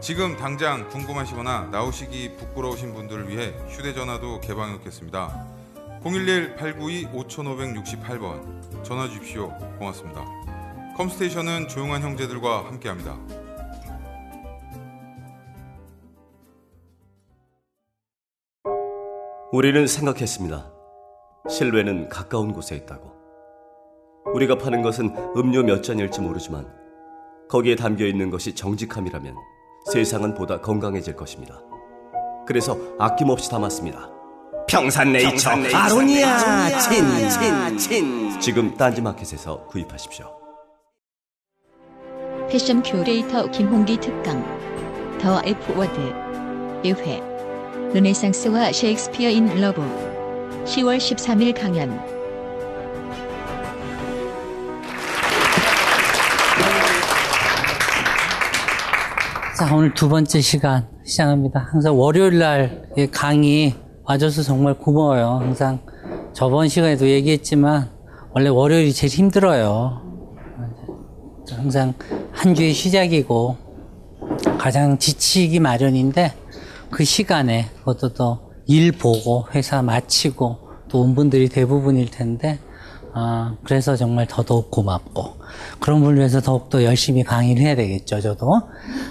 지금 당장 궁금하시거나 나오시기 부끄러우신 분들을 위해 휴대전화도 개방해 놓겠습니다. 011-892-5568번 전화 주십시오. 고맙습니다. 컴스테이션은 조용한 형제들과 함께합니다. 우리는 생각했습니다. 실외는 가까운 곳에 있다고. 우리가 파는 것은 음료 몇 잔일지 모르지만 거기에 담겨 있는 것이 정직함이라면 세상은 보다 건강해질 것입니다. 그래서 아낌없이 담았습니다. 평산네이처, 아로니아 친친친. 지금 딴지마켓에서 구입하십시오. 패션 큐레이터 김홍기 특강. 더 F워드 1회. 르네상스와 셰익스피어 인 러브. 10월 13일 강연 자, 오늘 두 번째 시간 시작합니다. 항상 월요일 날의 강의 와줘서 정말 고마워요. 항상 저번 시간에도 얘기했지만 원래 월요일이 제일 힘들어요. 항상 한 주의 시작이고 가장 지치기 마련인데 그 시간에 그것도 또 일 보고 회사 마치고 또 온 분들이 대부분일 텐데 아, 그래서 정말 더더욱 고맙고 그런 분을 위해서 더욱더 열심히 강의를 해야 되겠죠, 저도.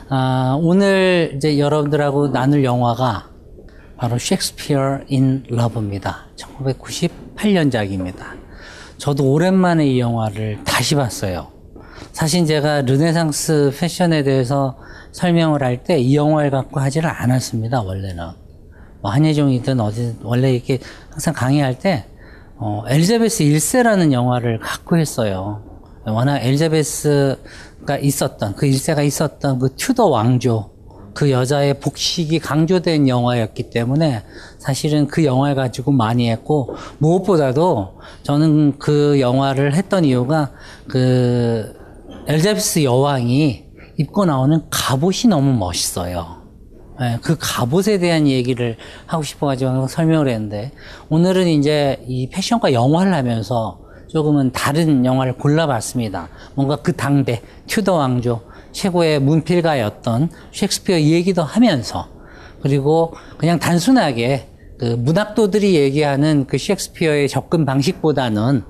아, 오늘 이제 여러분들하고 나눌 영화가 바로 셰익스피어 인 러브입니다. 1998년작입니다. 저도 오랜만에 이 영화를 다시 봤어요. 사실 제가 르네상스 패션에 대해서 설명을 할 때 이 영화를 갖고 하지를 않았습니다, 원래는. 뭐 한예종이든 어디, 원래 이렇게 항상 강의할 때, 어, 엘자베스 1세라는 영화를 갖고 했어요. 워낙 엘자베스가 있었던, 그 1세가 있었던 그 튜더 왕조, 그 여자의 복식이 강조된 영화였기 때문에 사실은 그 영화를 가지고 많이 했고, 무엇보다도 저는 그 영화를 했던 이유가 그 엘자베스 여왕이 입고 나오는 갑옷이 너무 멋있어요. 예, 그 갑옷에 대한 얘기를 하고 싶어가지고 설명을 했는데 오늘은 이제 이 패션과 영화를 하면서 조금은 다른 영화를 골라봤습니다. 뭔가 그 당대 튜더 왕조 최고의 문필가였던 셰익스피어 얘기도 하면서 그리고 그냥 단순하게 그 문학도들이 얘기하는 그 셰익스피어의 접근 방식보다는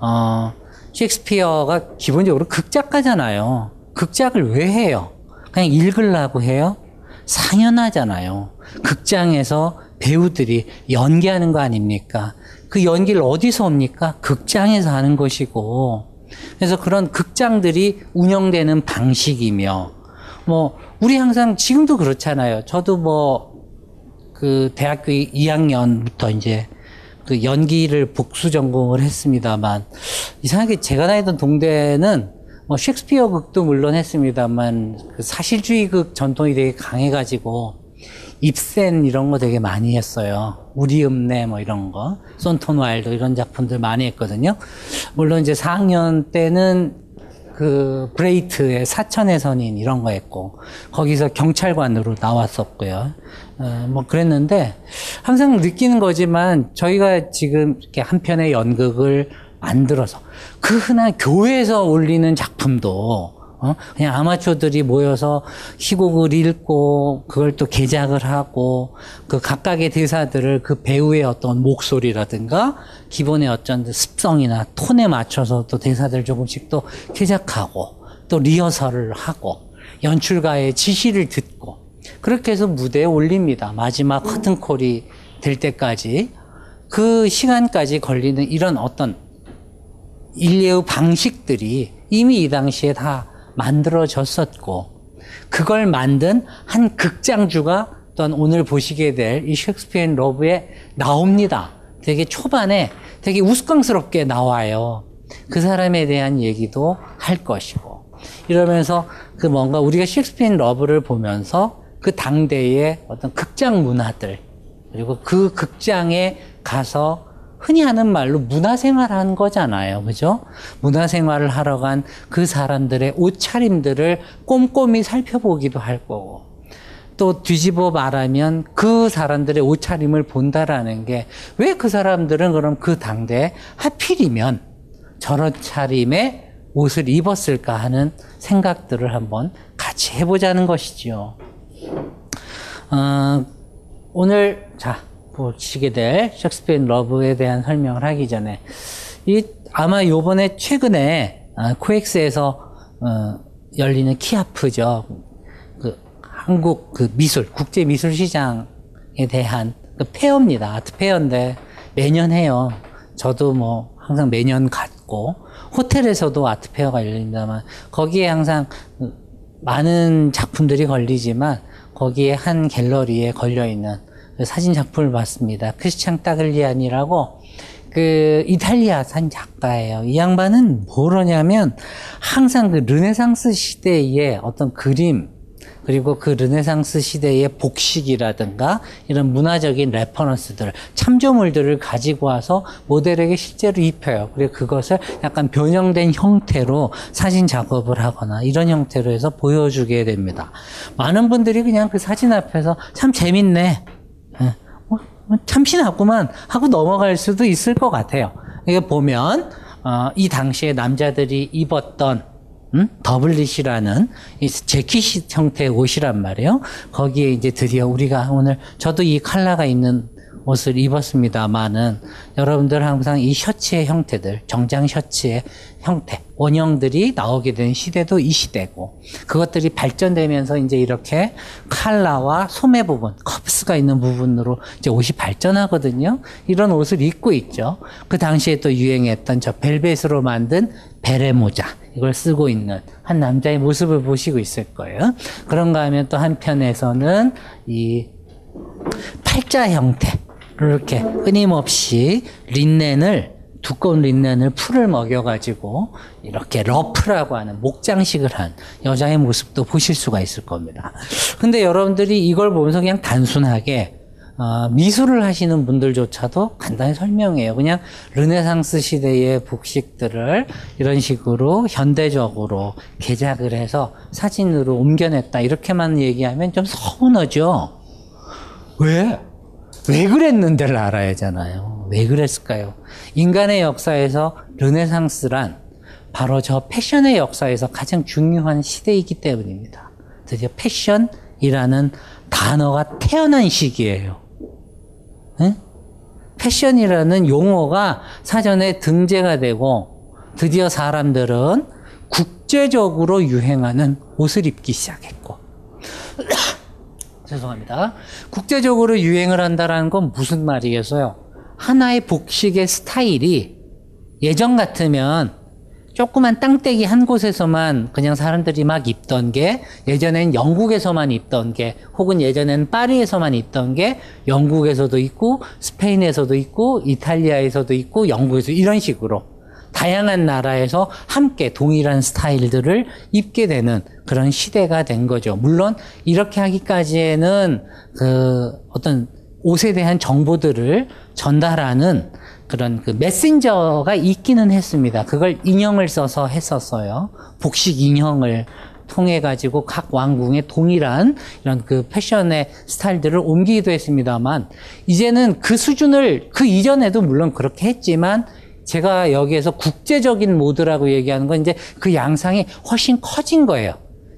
어 셰익스피어가 기본적으로 극작가잖아요. 극작을 왜 해요? 그냥 읽으려고 해요? 상연하잖아요. 극장에서 배우들이 연기하는 거 아닙니까? 그 연기를 어디서 옵니까? 극장에서 하는 것이고. 그래서 그런 극장들이 운영되는 방식이며, 뭐, 우리 항상 지금도 그렇잖아요. 저도 뭐, 그 대학교 2학년부터 이제 그 연기를 복수 전공을 했습니다만, 이상하게 제가 다니던 동대는 뭐 셰익스피어 극도 물론 했습니다만 그 사실주의 극 전통이 되게 강해가지고 입센 이런 거 되게 많이 했어요. 우리 읍내 뭐 이런 거, 손톤 와일더 이런 작품들 많이 했거든요. 물론 이제 4학년 때는 그 브레히트의 사천의 선인 이런 거 했고 거기서 경찰관으로 나왔었고요. 어, 뭐 그랬는데 항상 느끼는 거지만 저희가 지금 이렇게 한 편의 연극을 만들어서 그 흔한 교회에서 올리는 작품도 어? 그냥 아마추어들이 모여서 희곡을 읽고 그걸 또 개작을 하고 그 각각의 대사들을 그 배우의 어떤 목소리라든가 기본의 어떤 습성이나 톤에 맞춰서 또 대사들 조금씩 또 개작하고 또 리허설을 하고 연출가의 지시를 듣고 그렇게 해서 무대에 올립니다. 마지막 커튼콜이 될 때까지 그 시간까지 걸리는 이런 어떤 일례의 방식들이 이미 이 당시에 다 만들어졌었고 그걸 만든 한 극장주가 또한 오늘 보시게 될 이 셰익스피어 인 러브에 나옵니다. 되게 초반에 되게 우스꽝스럽게 나와요. 그 사람에 대한 얘기도 할 것이고 이러면서 그 뭔가 우리가 셰익스피어 인 러브를 보면서 그 당대의 어떤 극장 문화들 그리고 그 극장에 가서 흔히 하는 말로 문화생활 한 거잖아요. 그죠? 문화생활을 하러 간 그 사람들의 옷차림들을 꼼꼼히 살펴보기도 할 거고, 또 뒤집어 말하면 그 사람들의 옷차림을 본다라는 게 왜 그 사람들은 그럼 그 당대에 하필이면 저런 차림의 옷을 입었을까 하는 생각들을 한번 같이 해보자는 것이지요. 어, 오늘, 자, 보시게 될 셰익스피어 러브에 대한 설명을 하기 전에 이 아마 요번에 최근에 아, 코엑스에서 어, 열리는 키아프죠. 그 한국 그 미술 국제 미술 시장에 대한 그 페어입니다. 아트 페어인데 매년 해요. 저도 뭐 항상 매년 갔고 호텔에서도 아트 페어가 열린다만 거기에 항상 많은 작품들이 걸리지만 거기에 한 갤러리에 걸려 있는 그 사진 작품을 봤습니다. 크리스찬 따글리아비니라고 그 이탈리아 산 작가예요. 이 양반은 뭐냐면 항상 그 르네상스 시대의 어떤 그림 그리고 그 르네상스 시대의 복식이라든가 이런 문화적인 reference들, 참조물들을 가지고 와서 모델에게 실제로 입혀요. 그리고 그것을 약간 변형된 형태로 사진 작업을 하거나 이런 형태로 해서 보여주게 됩니다. 많은 분들이 그냥 그 사진 앞에서 참 재밌네. 참신하구만 하고 넘어갈 수도 있을 것 같아요. 이게 보면 어, 이 당시에 남자들이 입었던 음? 더블릿이라는 이 재킷 형태의 옷이란 말이에요. 거기에 이제 드디어 우리가 오늘 저도 이 컬러가 있는 옷을 입었습니다만은 여러분들 항상 이 셔츠의 형태들, 정장 셔츠의 형태, 원형들이 나오게 된 시대도 이 시대고 그것들이 발전되면서 이제 이렇게 칼라와 소매 부분, 컵스가 있는 부분으로 이제 옷이 발전하거든요. 이런 옷을 입고 있죠. 그 당시에 또 유행했던 저 벨벳으로 만든 베레 모자 이걸 쓰고 있는 한 남자의 모습을 보시고 있을 거예요. 그런가 하면 또 한편에서는 이 팔자 형태 이렇게 끊임없이 린넨을 두꺼운 린넨을 풀을 먹여가지고 이렇게 러프라고 하는 목장식을 한 여자의 모습도 보실 수가 있을 겁니다. 근데 여러분들이 이걸 보면서 그냥 단순하게 어, 미술을 하시는 분들조차도 간단히 설명해요. 그냥 르네상스 시대의 복식들을 이런 식으로 현대적으로 개작을 해서 사진으로 옮겨냈다. 이렇게만 얘기하면 좀 서운하죠. 왜? 왜 그랬는데를 알아야잖아요. 왜 그랬을까요? 인간의 역사에서 르네상스란 바로 저 패션의 역사에서 가장 중요한 시대이기 때문입니다. 드디어 패션이라는 단어가 태어난 시기예요. 응? 패션이라는 용어가 사전에 등재가 되고 드디어 사람들은 국제적으로 유행하는 옷을 입기 시작했고 죄송합니다. 국제적으로 유행을 한다는 건 무슨 말이겠어요? 하나의 복식의 스타일이 예전 같으면 조그만 땅떼기 한 곳에서만 그냥 사람들이 막 입던 게 예전엔 영국에서만 입던 게 혹은 예전엔 파리에서만 입던 게 영국에서도 있고 스페인에서도 있고 이탈리아에서도 있고 영국에서 이런 식으로 다양한 나라에서 함께 동일한 스타일들을 입게 되는 그런 시대가 된 거죠. 물론 이렇게 하기까지에는 그 어떤 옷에 대한 정보들을 전달하는 그런 그 메신저가 있기는 했습니다. 그걸 인형을 써서 했었어요. 복식 인형을 통해 가지고 각 왕궁의 동일한 이런 그 패션의 스타일들을 옮기기도 했습니다만 이제는 그 수준을 그 이전에도 물론 그렇게 했지만 제가 여기에서 국제적인 모드라고 얘기하는 건 이제 그 양상이 훨씬 커진 거예요.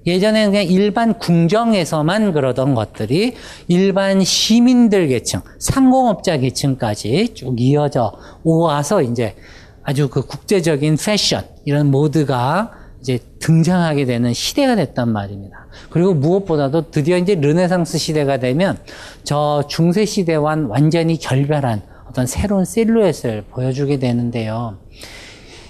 예전에는 그냥 일반 궁정에서만 그러던 것들이 일반 시민들 계층, 상공업자 계층까지 쭉 이어져 오와서 이제 아주 그 국제적인 패션, 이런 모드가 이제 등장하게 되는 시대가 됐단 말입니다. 그리고 무엇보다도 드디어 이제 르네상스 시대가 되면 저 중세 시대와는 완전히 결별한 어떤 새로운 실루엣을 보여주게 되는데요.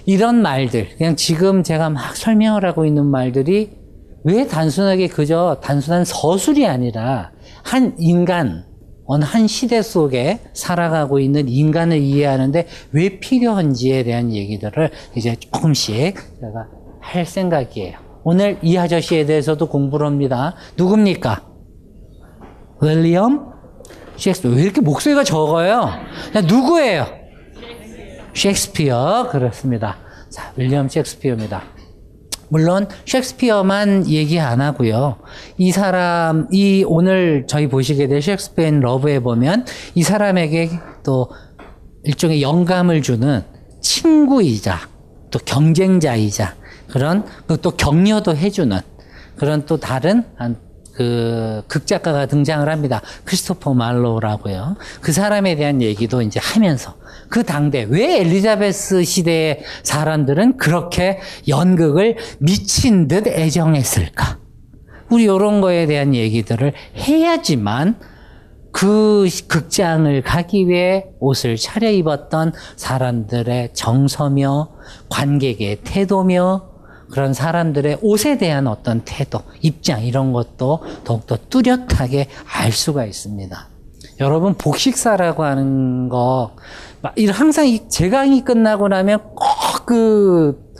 이런 말들, 그냥 지금 제가 막 설명을 하고 있는 말들이 왜 단순하게 그저 단순한 서술이 아니라 한 인간, 어느 한 시대 속에 살아가고 있는 인간을 이해하는데 왜 필요한지에 대한 얘기들을 이제 조금씩 제가 할 생각이에요. 오늘 이 아저씨에 대해서도 공부를 합니다. 누굽니까? 윌리엄 셰익스피어. 왜 이렇게 목소리가 적어요? 누구예요? 셰익스피어. 그렇습니다. 자, 윌리엄 셰익스피어입니다. 물론 셰익스피어만 얘기 안 하고요. 이 사람, 이 오늘 저희 보시게 될 셰익스피어 인 러브에 보면 이 사람에게 또 일종의 영감을 주는 친구이자 또 경쟁자이자 그런 또 격려도 해주는 그런 또 다른 그 극작가가 등장을 합니다. 크리스토퍼 말로우라고요. 그 사람에 대한 얘기도 이제 하면서 그 당대 왜 엘리자베스 시대의 사람들은 그렇게 연극을 미친 듯 애정했을까? 우리 이런 거에 대한 얘기들을 해야지만 그 극장을 가기 위해 옷을 차려입었던 사람들의 정서며 관객의 태도며 그런 사람들의 옷에 대한 어떤 태도, 입장 이런 것도 더욱더 뚜렷하게 알 수가 있습니다. 여러분 복식사라고 하는 거 항상 제 강의 끝나고 나면 꼭 그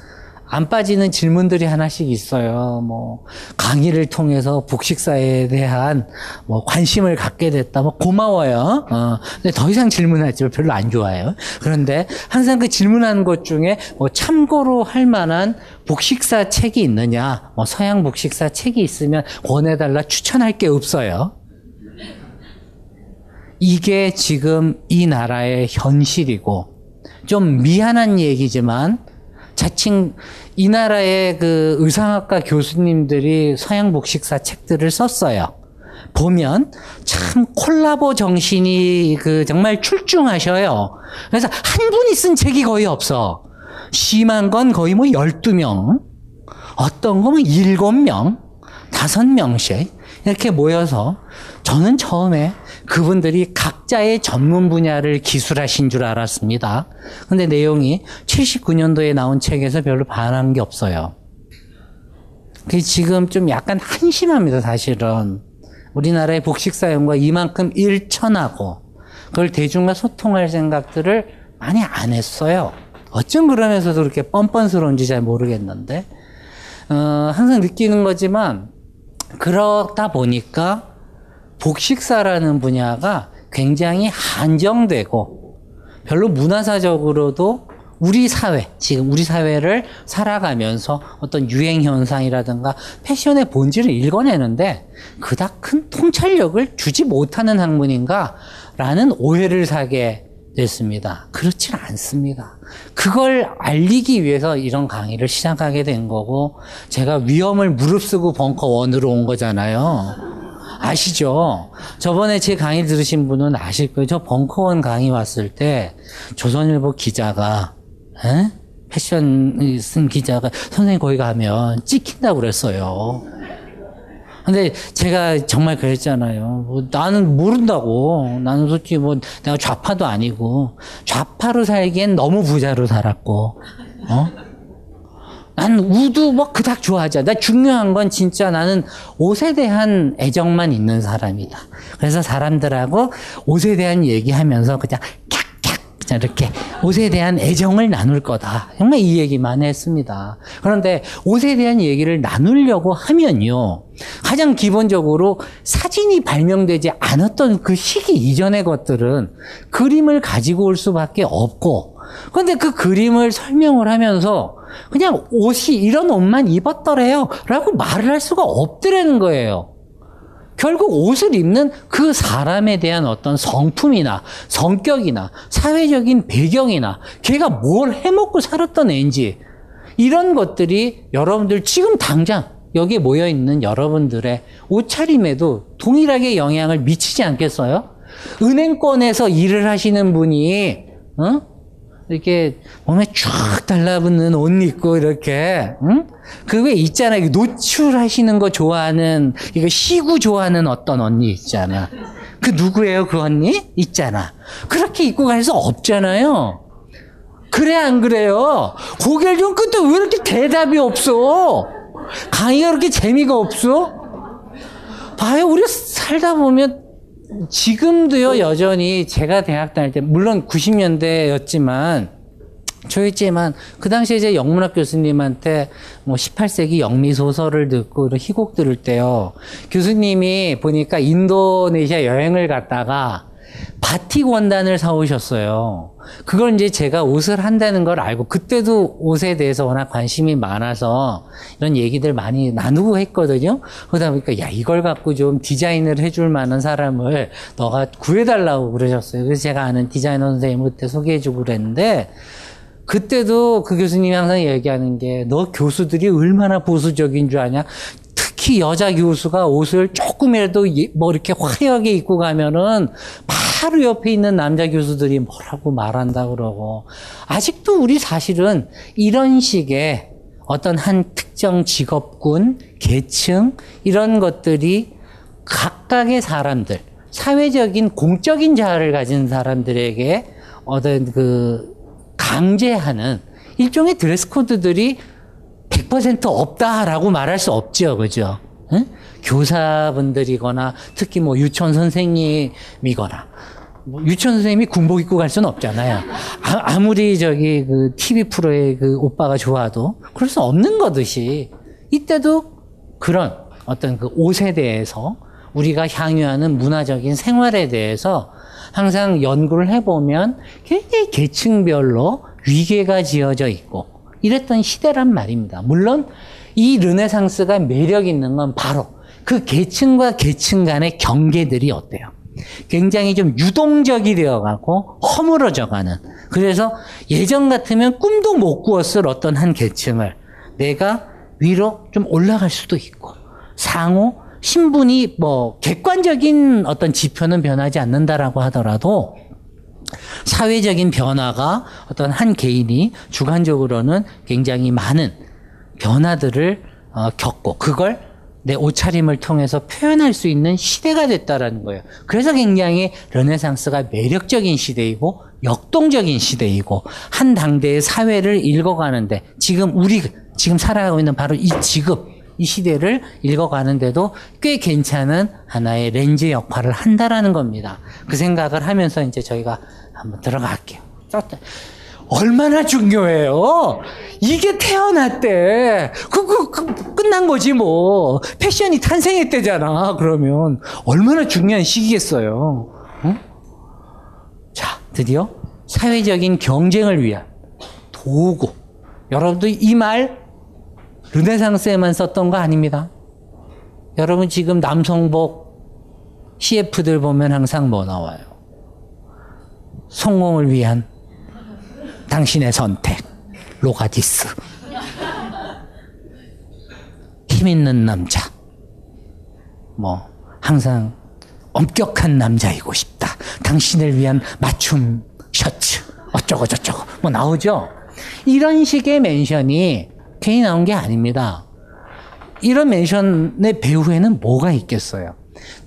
안 빠지는 질문들이 하나씩 있어요. 뭐 강의를 통해서 복식사에 대한 뭐 관심을 갖게 됐다. 뭐 고마워요. 어. 근데 더 이상 질문하지 별로 안 좋아해요. 그런데 항상 그 질문하는 것 중에 뭐 참고로 할 만한 복식사 책이 있느냐? 뭐 서양 복식사 책이 있으면 권해달라 추천할 게 없어요. 이게 지금 이 나라의 현실이고 좀 미안한 얘기지만 자칭 이 나라의 그 의상학과 교수님들이 서양 복식사 책들을 썼어요. 보면 참 콜라보 정신이 그 정말 출중하셔요. 그래서 한 분이 쓴 책이 거의 없어. 심한 건 거의 뭐 12명, 어떤 거면 7명, 5명씩 이렇게 모여서 저는 처음에 그분들이 각자의 전문 분야를 기술하신 줄 알았습니다. 근데 내용이 79년도에 나온 책에서 별로 반한 게 없어요. 그 지금 좀 약간 한심합니다, 사실은. 우리나라의 복식사용과 이만큼 일천하고 그걸 대중과 소통할 생각들을 많이 안 했어요. 어쩜 그러면서도 그렇게 뻔뻔스러운지 잘 모르겠는데, 어, 항상 느끼는 거지만, 그러다 보니까 복식사라는 분야가 굉장히 한정되고 별로 문화사적으로도 우리 사회, 지금 우리 사회를 살아가면서 어떤 유행 현상이라든가 패션의 본질을 읽어내는데 그닥 큰 통찰력을 주지 못하는 학문인가? 라는 오해를 사게 됐습니다. 그렇진 않습니다. 그걸 알리기 위해서 이런 강의를 시작하게 된 거고, 제가 위험을 무릅쓰고 벙커 원으로 온 거잖아요. 아시죠? 저번에 제 강의 들으신 분은 아실 거예요. 저 벙커원 강의 왔을 때 조선일보 기자가 에? 패션 쓴 기자가 선생님 거기 가면 찍힌다고 그랬어요. 근데 제가 정말 그랬잖아요. 뭐 나는 모른다고. 나는 솔직히 뭐 내가 좌파도 아니고 좌파로 살기엔 너무 부자로 살았고, 어? 난 우도 뭐 그닥 좋아하지 않아. 중요한 건 진짜 나는 옷에 대한 애정만 있는 사람이다. 그래서 사람들하고 옷에 대한 얘기하면서 그냥 캬캬 자, 이렇게 옷에 대한 애정을 나눌 거다. 정말 이 얘기만 했습니다. 그런데 옷에 대한 얘기를 나누려고 하면요. 가장 기본적으로 사진이 발명되지 않았던 그 시기 이전의 것들은 그림을 가지고 올 수밖에 없고, 그런데 그 그림을 설명을 하면서 그냥 옷이 이런 옷만 입었더래요. 라고 말을 할 수가 없더라는 거예요. 결국 옷을 입는 그 사람에 대한 어떤 성품이나 성격이나 사회적인 배경이나 걔가 뭘 해먹고 살았던 애인지 이런 것들이 여러분들 지금 당장 여기에 모여 있는 여러분들의 옷차림에도 동일하게 영향을 미치지 않겠어요? 은행권에서 일을 하시는 분이 어? 이렇게 몸에 쫙 달라붙는 옷 입고 이렇게 응? 그왜 있잖아. 노출하시는 거 좋아하는 이거 시구 좋아하는 어떤 언니 있잖아. 그 누구예요? 그 언니? 있잖아. 그렇게 입고 갈수 없잖아요. 그래 안 그래요? 고개를 좀 끄도 왜 이렇게 대답이 없어? 강의가 그렇게 재미가 없어? 봐요. 우리 살다 보면 지금도요, 여전히 제가 대학 다닐 때, 물론 90년대였지만, 초였지만, 그 당시에 이제 영문학 교수님한테 뭐 18세기 영미 소설을 듣고 이런 희곡 들을 때요, 교수님이 보니까 인도네시아 여행을 갔다가 바틱 원단을 사오셨어요. 그걸 이제 제가 옷을 한다는 걸 알고 그때도 옷에 대해서 워낙 관심이 많아서 이런 얘기들 많이 나누고 했거든요. 그러다 보니까 야 이걸 갖고 좀 디자인을 해줄 만한 사람을 너가 구해달라고 그러셨어요. 그래서 제가 아는 디자이너 선생님 그때 소개해주고 그랬는데 그때도 그 교수님이 항상 얘기하는 게 너 교수들이 얼마나 보수적인 줄 아냐? 특히 여자 교수가 옷을 조금이라도 뭐 이렇게 화려하게 입고 가면은 바로 옆에 있는 남자 교수들이 뭐라고 말한다 그러고. 아직도 우리 사실은 이런 식의 어떤 한 특정 직업군, 계층 이런 것들이 각각의 사람들, 사회적인 공적인 자아를 가진 사람들에게 어떤 그 강제하는 일종의 드레스 코드들이 100% 없다라고 말할 수 없죠. 그죠? 응? 교사분들이거나 특히 뭐 유치원 선생님이거나 뭐 유치원 선생님이 군복 입고 갈 수는 없잖아요. 아, 무리 저기 그 TV 프로의 그 오빠가 좋아도 그럴 수 없는 거듯이 이때도 그런 어떤 그 옷에 대해서 우리가 향유하는 문화적인 생활에 대해서 항상 연구를 해보면 굉장히 계층별로 위계가 지어져 있고 이랬던 시대란 말입니다. 물론 이 르네상스가 매력 있는 건 바로 그 계층과 계층 간의 경계들이 어때요? 굉장히 좀 유동적이 되어가고 허물어져 가는. 그래서 예전 같으면 꿈도 못 꾸었을 어떤 한 계층을 내가 위로 좀 올라갈 수도 있고 상호 신분이 뭐 객관적인 어떤 지표는 변하지 않는다라고 하더라도 사회적인 변화가 어떤 한 개인이 주관적으로는 굉장히 많은 변화들을 어, 겪고 그걸 내 옷차림을 통해서 표현할 수 있는 시대가 됐다라는 거예요. 그래서 굉장히 르네상스가 매력적인 시대이고 역동적인 시대이고 한 당대의 사회를 읽어가는데 지금 우리 지금 살아가고 있는 바로 이 지금 이 시대를 읽어가는데도 꽤 괜찮은 하나의 렌즈 역할을 한다라는 겁니다. 그 생각을 하면서 이제 저희가 한번 들어갈게요. 얼마나 중요해요. 이게 태어났대. 그, 그, 그, 끝난 거지 뭐. 패션이 탄생했대잖아. 그러면 얼마나 중요한 시기겠어요. 응? 자, 드디어 사회적인 경쟁을 위한 도구. 여러분도 이 말 르네상스에만 썼던 거 아닙니다. 여러분 지금 남성복 CF들 보면 항상 뭐 나와요? 성공을 위한 당신의 선택. 로가디스. 힘 있는 남자. 뭐, 항상 엄격한 남자이고 싶다. 당신을 위한 맞춤 셔츠. 어쩌고 저쩌고. 뭐 나오죠? 이런 식의 mention이 괜히 나온 게 아닙니다. 이런 mention의 배후에는 뭐가 있겠어요?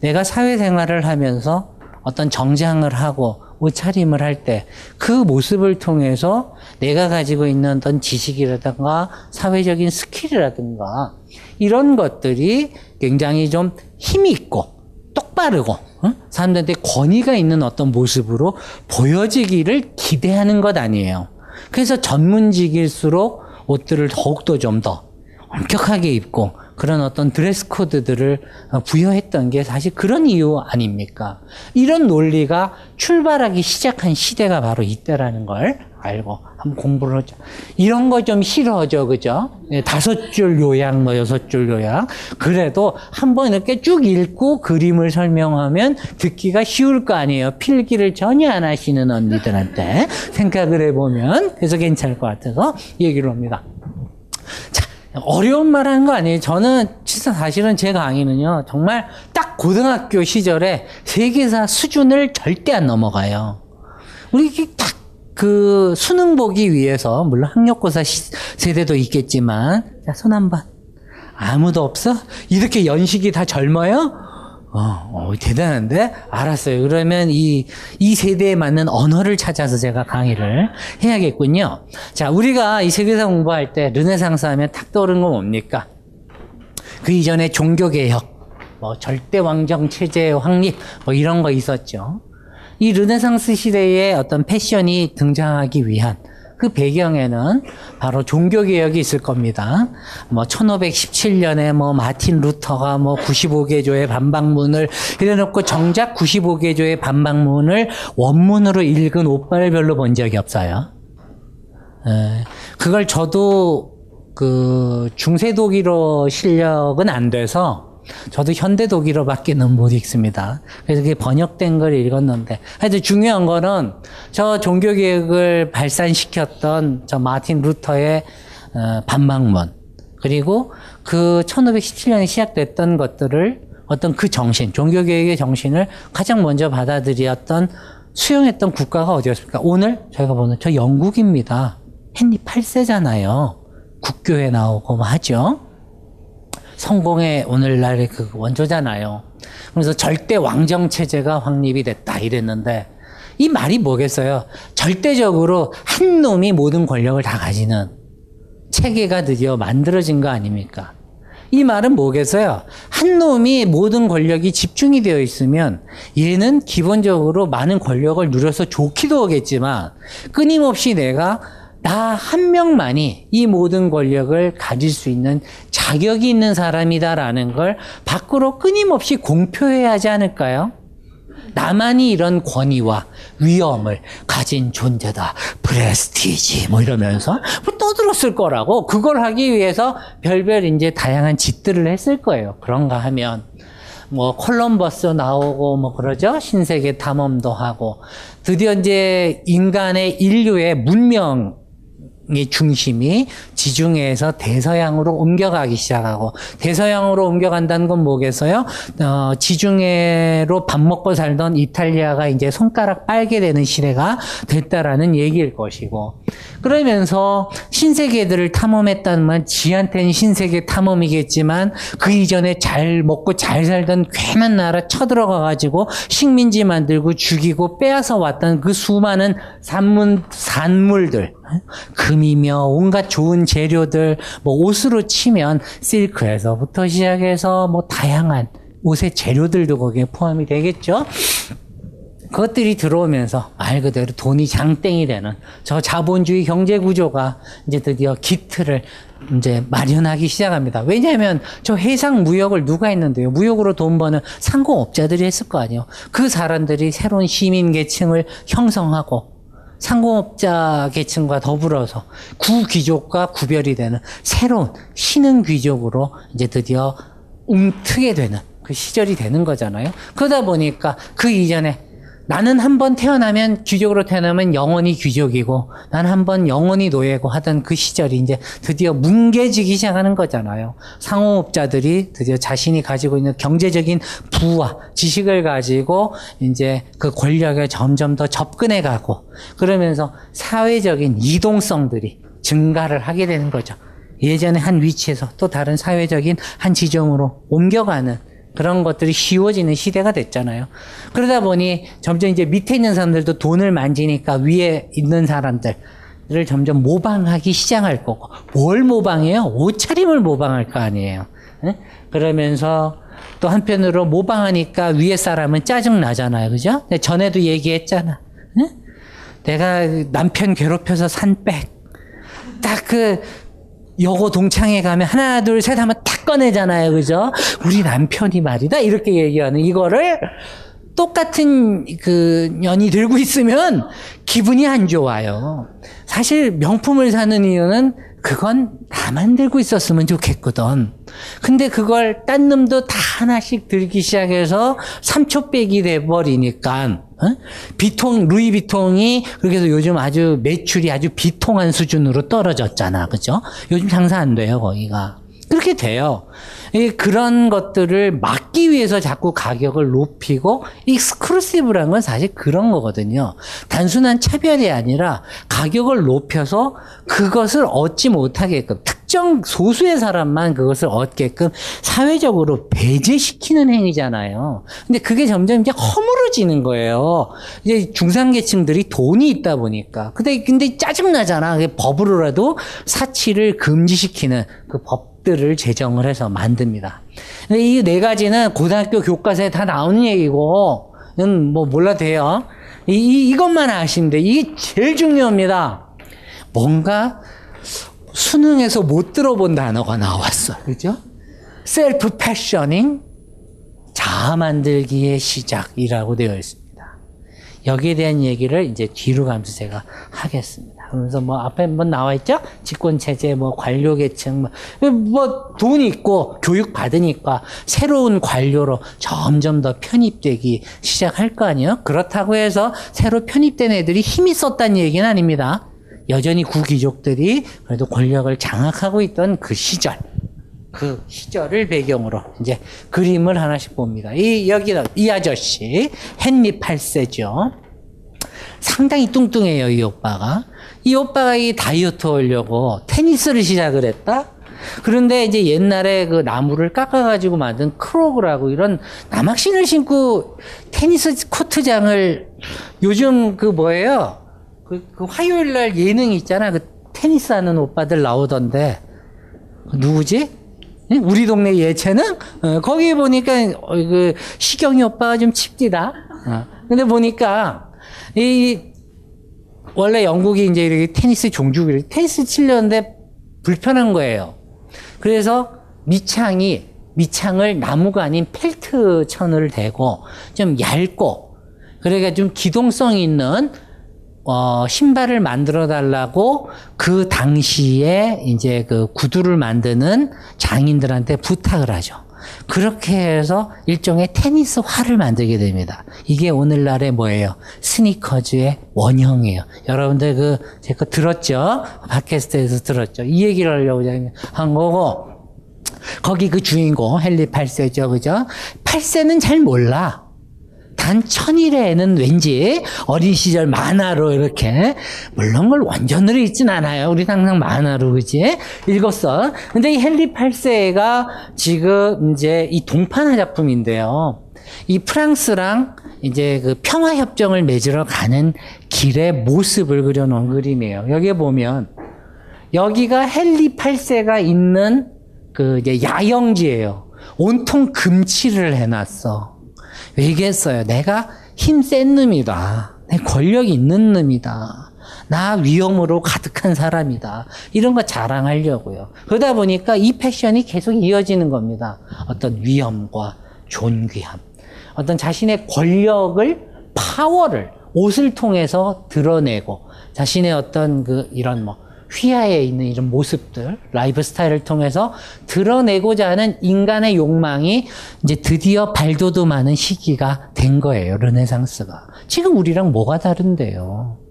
내가 사회생활을 하면서 어떤 정장을 하고 옷차림을 할 때 그 모습을 통해서 내가 가지고 있는 어떤 지식이라든가 사회적인 스킬이라든가 이런 것들이 굉장히 좀 힘이 있고 똑바르고 어? 사람들한테 권위가 있는 어떤 모습으로 보여지기를 기대하는 것 아니에요. 그래서 전문직일수록 옷들을 더욱더 좀 더 엄격하게 입고 그런 어떤 드레스 코드들을 어, 부여했던 게 사실 그런 이유 아닙니까? 이런 논리가 출발하기 시작한 시대가 바로 이때라는 걸 알고 한번 공부를 하죠. 이런 거 좀 싫어져, 그죠? 예, 다섯 줄 요약, 뭐 여섯 줄 요약. 그래도 한번 이렇게 쭉 읽고 그림을 설명하면 듣기가 쉬울 거 아니에요. 필기를 전혀 안 하시는 언니들한테 생각을 해보면 그래서 괜찮을 것 같아서 얘기를 합니다. 자, 어려운 말 하는 거 아니에요. 저는 사실은 제 강의는요, 정말 딱 고등학교 시절에 세계사 수준을 절대 안 넘어가요. 우리 딱 그 수능 보기 위해서, 물론 학력고사 시- 세대도 있겠지만, 자, 손 한 번. 아무도 없어? 이렇게 연식이 다 젊어요? 어, 어, 대단한데? 알았어요. 그러면 이, 이 세대에 맞는 언어를 찾아서 제가 강의를 해야겠군요. 자, 우리가 이 세계사 공부할 때 르네상스 하면 탁 떠오르는 건 뭡니까? 그 이전에 종교개혁, 뭐 절대왕정 체제의 확립, 뭐 이런 거 있었죠. 이 르네상스 시대의 어떤 패션이 등장하기 위한 그 배경에는 바로 종교개혁이 있을 겁니다. 뭐 1517년에 뭐 마틴 루터가 뭐 95개조의 반박문을 이래놓고 정작 95개조의 반박문을 원문으로 읽은 오빠를 별로 본 적이 없어요. 예, 그걸 저도 그 중세 독일어 실력은 안 돼서 저도 현대 독일어밖에는 못 읽습니다. 그래서 그게 번역된 걸 읽었는데 하여튼 중요한 거는 저 종교 개혁을 발산시켰던 저 마틴 루터의 어, 반박문 그리고 그 1517년에 시작됐던 것들을 어떤 그 정신, 종교 개혁의 정신을 가장 먼저 받아들였던 수용했던 국가가 어디였습니까? 오늘 저희가 보는 저 영국입니다. 헨리 8세잖아요. 국교에 나오고 뭐 하죠. 성공의 오늘날의 그 원조잖아요. 그래서 절대 왕정 체제가 확립이 됐다 이랬는데 이 말이 뭐겠어요? 절대적으로 한 놈이 모든 권력을 다 가지는 체계가 드디어 만들어진 거 아닙니까? 이 말은 뭐겠어요? 한 놈이 모든 권력이 집중이 되어 있으면 얘는 기본적으로 많은 권력을 누려서 좋기도 하겠지만 끊임없이 내가 나 한 명만이 이 모든 권력을 가질 수 있는 자격이 있는 사람이다라는 걸 밖으로 끊임없이 공표해야 하지 않을까요? 나만이 이런 권위와 위엄을 가진 존재다. 프레스티지 뭐 이러면서 뭐 떠들었을 거라고 그걸 하기 위해서 별별 이제 다양한 짓들을 했을 거예요. 그런가 하면 뭐 콜럼버스 나오고 뭐 그러죠. 신세계 탐험도 하고 드디어 이제 인간의 인류의 문명 의 중심이 지중해에서 대서양으로 옮겨가기 시작하고 대서양으로 옮겨간다는 건 뭐겠어요? 어, 지중해로 밥 먹고 살던 이탈리아가 이제 손가락 빨게 되는 시대가 됐다라는 얘기일 것이고 그러면서 신세계들을 탐험했다는 말 지한테는 신세계 탐험이겠지만 그 이전에 잘 먹고 잘 살던 괜한 나라 쳐들어가 가지고 식민지 만들고 죽이고 빼앗아 왔던 그 수많은 산문 산물들 금이며 온갖 좋은 재료들 뭐 옷으로 치면 실크에서부터 시작해서 뭐 다양한 옷의 재료들도 거기에 포함이 되겠죠. 그것들이 들어오면서 말 그대로 돈이 장땡이 되는 저 자본주의 경제 구조가 이제 드디어 기틀을 이제 마련하기 시작합니다. 왜냐하면 저 해상 무역을 누가 했는데요? 무역으로 돈 버는 상공업자들이 했을 거 아니에요. 그 사람들이 새로운 시민 계층을 형성하고 상공업자 계층과 더불어서 구귀족과 구별이 되는 새로운 신흥 귀족으로 이제 드디어 움트게 되는 그 시절이 되는 거잖아요. 그러다 보니까 그 이전에 나는 한 번 태어나면 귀족으로 태어나면 영원히 귀족이고 나는 한번 영원히 노예고 하던 그 시절이 이제 드디어 뭉개지기 시작하는 거잖아요. 상호업자들이 드디어 자신이 가지고 있는 경제적인 부와 지식을 가지고 이제 그 권력에 점점 더 접근해 가고 그러면서 사회적인 이동성들이 증가를 하게 되는 거죠. 예전에 한 위치에서 또 다른 사회적인 한 지점으로 옮겨가는 그런 것들이 쉬워지는 시대가 됐잖아요. 그러다 보니 점점 이제 밑에 있는 사람들도 돈을 만지니까 위에 있는 사람들을 점점 모방하기 시작할 거고 뭘 모방해요? 옷차림을 모방할 거 아니에요. 예? 그러면서 또 한편으로 모방하니까 위에 사람은 짜증 나잖아요. 그죠? 전에도 얘기했잖아. 응? 내가 남편 괴롭혀서 산 백. 딱 그 여고 동창회 가면 하나 둘 셋 하면 탁 꺼내잖아요. 그죠? 우리 남편이 말이다. 이렇게 얘기하는 이거를 똑같은 그 년이 들고 있으면 기분이 안 좋아요. 사실 명품을 사는 이유는 그건 나만 들고 있었으면 좋겠거든. 근데 그걸 딴 놈도 다 하나씩 들기 시작해서 3초 빼기 돼버리니까, 어? 비통, 루이 비통이, 그렇게 해서 요즘 아주 매출이 아주 비통한 수준으로 떨어졌잖아. 그죠? 요즘 장사 안 돼요, 거기가. 그렇게 돼요. 그런 것들을 막기 위해서 자꾸 가격을 높이고 익스클루시브란 건 사실 그런 거거든요. 단순한 차별이 아니라 가격을 높여서 그것을 얻지 못하게끔 특정 소수의 사람만 그것을 얻게끔 사회적으로 배제시키는 행위잖아요. 근데 그게 점점 이제 허물어지는 거예요. 이제 중산계층들이 돈이 있다 보니까. 근데 근데 짜증 나잖아. 법으로라도 사치를 금지시키는 그 법. 들을 제정을 해서 만듭니다. 이 네 가지는 고등학교 교과서에 다 나오는 얘기고, 이건 뭐 몰라도 돼요. 이, 이것만 아시면 돼. 이게 제일 중요합니다. 뭔가 수능에서 못 들어본 단어가 나왔어. 그죠? 셀프 패셔닝, 자아 만들기의 시작이라고 되어 있습니다. 여기에 대한 얘기를 이제 뒤로 가면서 제가 하겠습니다. 그러면서 뭐 앞에 한번 나와 있죠? 집권 체제, 뭐 관료 계층, 뭐, 뭐 돈이 있고 교육 받으니까 새로운 관료로 점점 더 편입되기 시작할 거 아니에요? 그렇다고 해서 새로 편입된 애들이 힘이 썼다는 얘기는 아닙니다. 여전히 구귀족들이 그래도 권력을 장악하고 있던 그 시절. 그 시절을 배경으로 이제 그림을 하나씩 봅니다. 이 여기다 이 아저씨 헨리 8세죠. 상당히 뚱뚱해요 이 오빠가. 이 오빠가 이 다이어트 하려고 테니스를 시작을 했다. 그런데 이제 옛날에 그 나무를 깎아가지고 만든 크로그라고 이런 남학신을 신고 테니스 코트장을 요즘 그 뭐예요? 그, 그 화요일 날 예능 있잖아. 그 테니스 하는 오빠들 나오던데. 누구지? 우리 동네 예체능? 어, 거기 보니까 어, 그 시경이 오빠가 좀 칩디다. 어. 근데 보니까 이 원래 영국이 이제 이렇게 테니스 종주국 테니스 치려는데 불편한 거예요. 그래서 밑창이 밑창을 나무가 아닌 펠트 천을 대고 좀 얇고 그러니까 좀 기동성 있는 어, 신발을 만들어 달라고 그 당시에 이제 그 구두를 만드는 장인들한테 부탁을 하죠. 그렇게 해서 일종의 테니스화를 만들게 됩니다. 이게 오늘날의 뭐예요? 스니커즈의 원형이에요. 여러분들 그, 제 거 들었죠? 팟캐스트에서 들었죠? 이 얘기를 하려고 한 거고, 거기 그 주인공, 헨리 8세죠. 그죠? 8세는 잘 몰라. 단 천일에는 왠지 어린 시절 만화로 이렇게 물론 걸 원전으로 읽진 않아요. 우리 항상 만화로 그지 읽었어. 근데 이 헨리 8세가 지금 이제 이 동판화 작품인데요. 이 프랑스랑 이제 그 평화 협정을 맺으러 가는 길의 모습을 그려놓은 그림이에요. 여기에 보면 여기가 헨리 8세가 있는 그 이제 야영지예요. 온통 금칠을 해놨어. 얘기했어요. 내가 힘 센 놈이다. 내 권력이 있는 놈이다. 나 위험으로 가득한 사람이다. 이런 거 자랑하려고요. 그러다 보니까 이 패션이 계속 이어지는 겁니다. 어떤 위험과 존귀함. 어떤 자신의 권력을, 파워를 옷을 통해서 드러내고 자신의 어떤 그 이런 뭐 휘하에 있는 이런 모습들, 라이프 스타일을 통해서 드러내고자 하는 인간의 욕망이 이제 드디어 발돋움하는 시기가 된 거예요. 르네상스가. 지금 우리랑 뭐가 다른데요?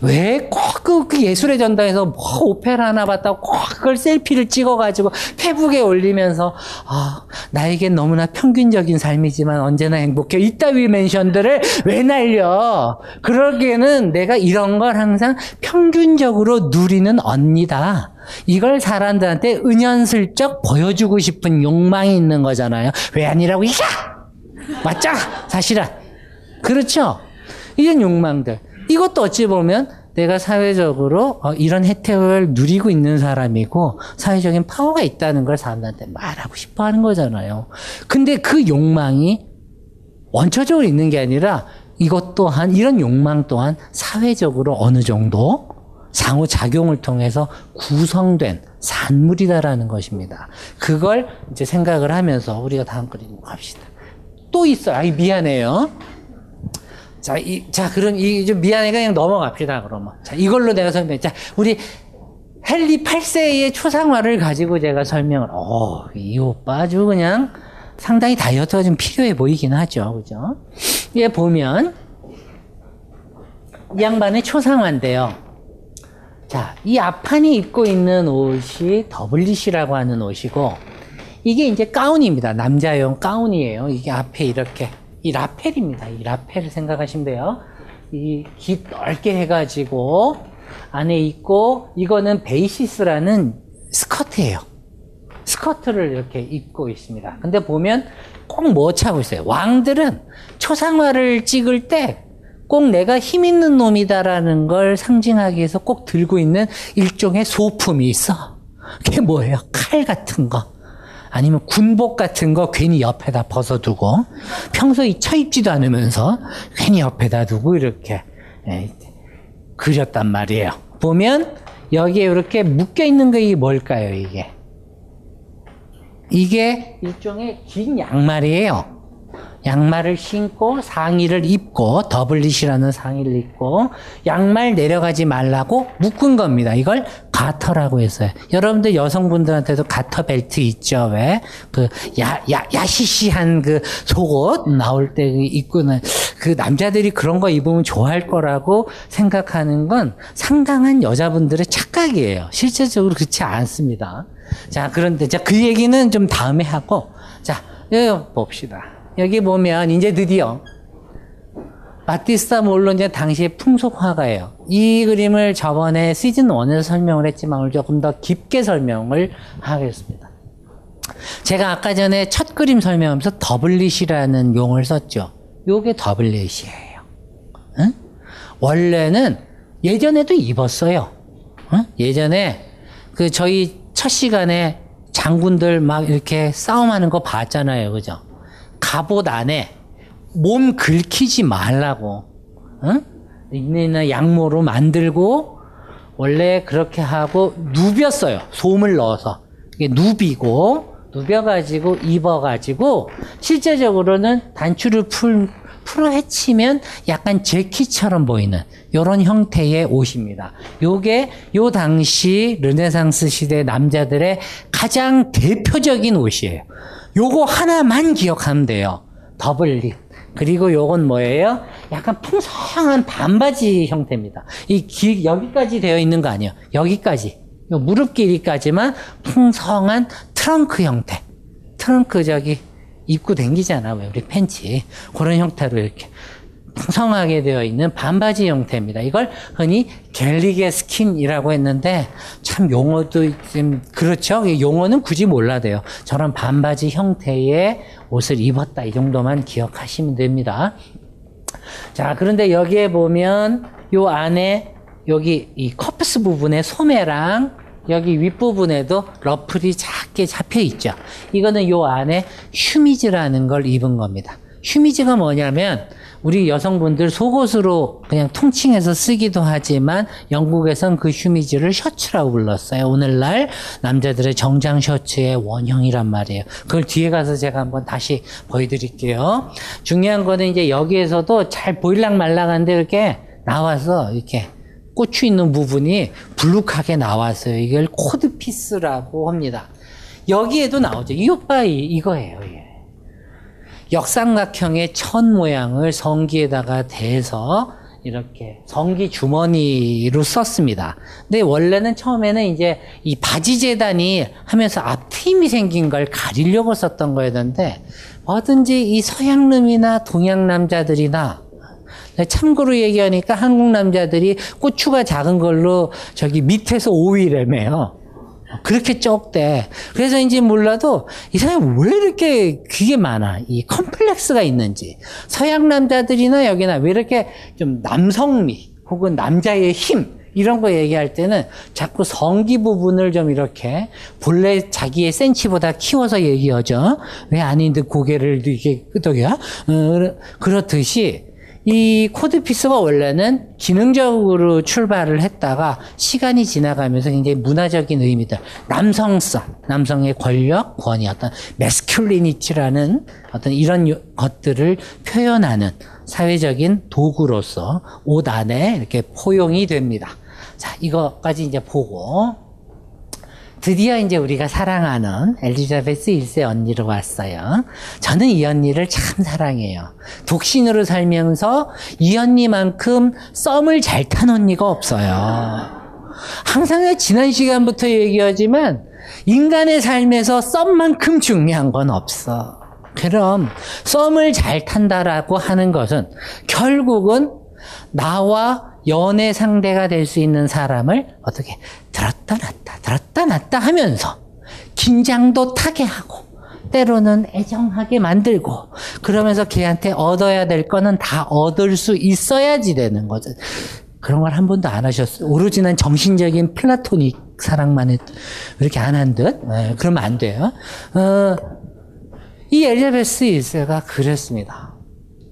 왜 꼭 그, 그 예술의 전당에서 뭐 오페라 하나 봤다고 꼭 그걸 selfie를 찍어가지고 페북에 올리면서 아 나에겐 너무나 평균적인 삶이지만 언제나 행복해. 이따위 mention들을 왜 날려? 그러기에는 내가 이런 걸 항상 평균적으로 누리는 언니다. 이걸 사람들한테 은연슬쩍 보여주고 싶은 욕망이 있는 거잖아요. 왜 아니라고 이야 맞죠 사실은 그렇죠? 이런 욕망들 이것도 어찌 보면 내가 사회적으로 어, 이런 혜택을 누리고 있는 사람이고 사회적인 파워가 있다는 걸 사람들한테 말하고 싶어 하는 거잖아요. 근데 그 욕망이 원초적으로 있는 게 아니라 이것 또한 이런 욕망 또한 사회적으로 어느 정도 상호작용을 통해서 구성된 산물이다라는 것입니다. 그걸 이제 생각을 하면서 우리가 다음 그림 갑시다. 또 있어요. 아이, 미안해요. 자, 이, 자, 그럼 이, 좀 미안해가 그냥 넘어갑시다, 그러면. 자, 이걸로 내가 설명, 자, 우리 헨리 8세의 초상화를 가지고 제가 설명을, 어, 이 오빠 아주 그냥 상당히 다이어트가 좀 필요해 보이긴 하죠. 그죠? 얘 보면, 이 양반의 초상화인데요. 자, 이 앞판이 입고 있는 옷이 더블릿이라고 하는 옷이고, 이게 이제 가운입니다. 남자용 가운이에요. 이게 앞에 이렇게. 이 라펠입니다. 이 라펠을 생각하시면 돼요. 이깃 넓게 해가지고 안에 있고, 이거는 베이시스라는 스커트예요. 스커트를 이렇게 입고 있습니다. 근데 보면 꼭 뭐 차고 있어요. 왕들은 초상화를 찍을 때 꼭 내가 힘 있는 놈이다라는 걸 상징하기 위해서 꼭 들고 있는 일종의 소품이 있어. 그게 뭐예요? 칼 같은 거. 아니면 군복 같은 거 괜히 옆에다 벗어두고 평소에 쳐입지도 않으면서 괜히 옆에다 두고 이렇게 예, 그렸단 말이에요. 보면 여기에 이렇게 묶여 있는 게 뭘까요? 이게 이게 일종의 긴 양말이에요. 양말을 신고 상의를 입고 더블릿이라는 상의를 입고 양말 내려가지 말라고 묶은 겁니다. 이걸 가터라고 했어요. 여러분들 여성분들한테도 가터 벨트 있죠? 왜? 그 야, 야, 야시시한 그 속옷 나올 때 입고는 그 남자들이 그런 거 입으면 좋아할 거라고 생각하는 건 상당한 여자분들의 착각이에요. 실제적으로 그렇지 않습니다. 자, 그런데 자, 그 얘기는 좀 다음에 하고 자, 여기 봅시다. 여기 보면 이제 드디어 바티스타 몰로 이제 당시의 풍속 화가예요. 이 그림을 저번에 시즌 1에서 설명을 했지만 오늘 조금 더 깊게 설명을 하겠습니다. 제가 아까 전에 첫 그림 설명하면서 더블릿이라는 용어를 썼죠. 요게 더블릿이에요. 응? 원래는 예전에도 입었어요. 응? 예전에 그 저희 첫 시간에 장군들 막 이렇게 싸움하는 거 봤잖아요. 그죠? 갑옷 안에 몸 긁히지 말라고, 응? 있는 양모로 만들고, 원래 그렇게 하고, 누볐어요. 솜을 넣어서. 이게 누비고, 누벼가지고, 입어가지고, 실제적으로는 단추를 풀, 풀어 헤치면 약간 재킷처럼 보이는 이런 형태의 옷입니다. 요게 요 당시 르네상스 시대 남자들의 가장 대표적인 옷이에요. 요거 하나만 기억하면 돼요. doublet. 그리고 요건 뭐예요? 약간 풍성한 반바지 형태입니다. 이 길, 여기까지 되어 있는 거 아니에요. 여기까지. 요 무릎 길이까지만 풍성한 트렁크 형태. 트렁크 저기 입고 댕기잖아. 왜 우리 팬츠. 그런 형태로 이렇게 풍성하게 되어 있는 반바지 형태입니다. 이걸 흔히 galligaskin이라고 했는데 참 용어도 좀 그렇죠. 용어는 굳이 몰라도 돼요. 저런 반바지 형태의 옷을 입었다 이 정도만 기억하시면 됩니다. 자 그런데 여기에 보면 요 안에 여기 이 커프스 부분에 소매랑 여기 윗부분에도 러플이 작게 잡혀 있죠. 이거는 요 안에 휴미즈라는 걸 입은 겁니다. 휴미즈가 뭐냐면 우리 여성분들 속옷으로 그냥 통칭해서 쓰기도 하지만 영국에선 그 휴미즈를 셔츠라고 불렀어요. 오늘날 남자들의 정장 셔츠의 원형이란 말이에요. 그걸 뒤에 가서 제가 한번 다시 보여드릴게요. 중요한 거는 이제 여기에서도 잘 보일락 말락한데 이렇게 나와서 이렇게 꽂혀 있는 부분이 불룩하게 나왔어요. 이걸 코드피스라고 합니다. 여기에도 나오죠. 이 오빠 이거예요. 이게. 역삼각형의 천 모양을 성기에다가 대서 이렇게 성기 주머니로 썼습니다. 근데 원래는 처음에는 이제 이 바지 재단이 하면서 앞트임이 생긴 걸 가리려고 썼던 거였는데 뭐든지 이 서양놈이나 동양 남자들이나 참고로 얘기하니까 한국 남자들이 고추가 작은 걸로 저기 밑에서 오이래매요. 그렇게 적대. 그래서인지 몰라도 이 사람이 왜 이렇게 그게 많아? 이 컴플렉스가 있는지. 서양 남자들이나 여기나 왜 이렇게 좀 남성미, 혹은 남자의 힘 이런 거 얘기할 때는 자꾸 성기 부분을 좀 이렇게 본래 자기의 센치보다 키워서 얘기하죠. 왜 아닌데 고개를 이렇게 끄덕여? 어, 그렇듯이 이 코드피스가 원래는 기능적으로 출발을 했다가 시간이 지나가면서 굉장히 문화적인 의미들, 남성성, 남성의 권력, 권위, 어떤 메스큘리니티라는 어떤 이런 것들을 표현하는 사회적인 도구로서 옷 안에 이렇게 포용이 됩니다. 자, 이거까지 이제 보고 드디어 이제 우리가 사랑하는 엘리자베스 1세 언니로 왔어요. 저는 이 언니를 참 사랑해요. 독신으로 살면서 이 언니만큼 썸을 잘 탄 언니가 없어요. 항상 지난 시간부터 얘기하지만 인간의 삶에서 썸만큼 중요한 건 없어. 그럼 썸을 잘 탄다라고 하는 것은 결국은 나와 연애 상대가 될 수 있는 사람을 어떻게 들었다 놨다 들었다 놨다 하면서 긴장도 타게 하고 때로는 애정하게 만들고 그러면서 걔한테 얻어야 될 거는 다 얻을 수 있어야지 되는 거죠. 그런 걸 한 번도 안 하셨어요. 오로지 난 정신적인 플라토닉 사랑만 했, 이렇게 안 한 듯? 네, 그러면 안 돼요. 어, 이 엘리자베스 1세가 그랬습니다.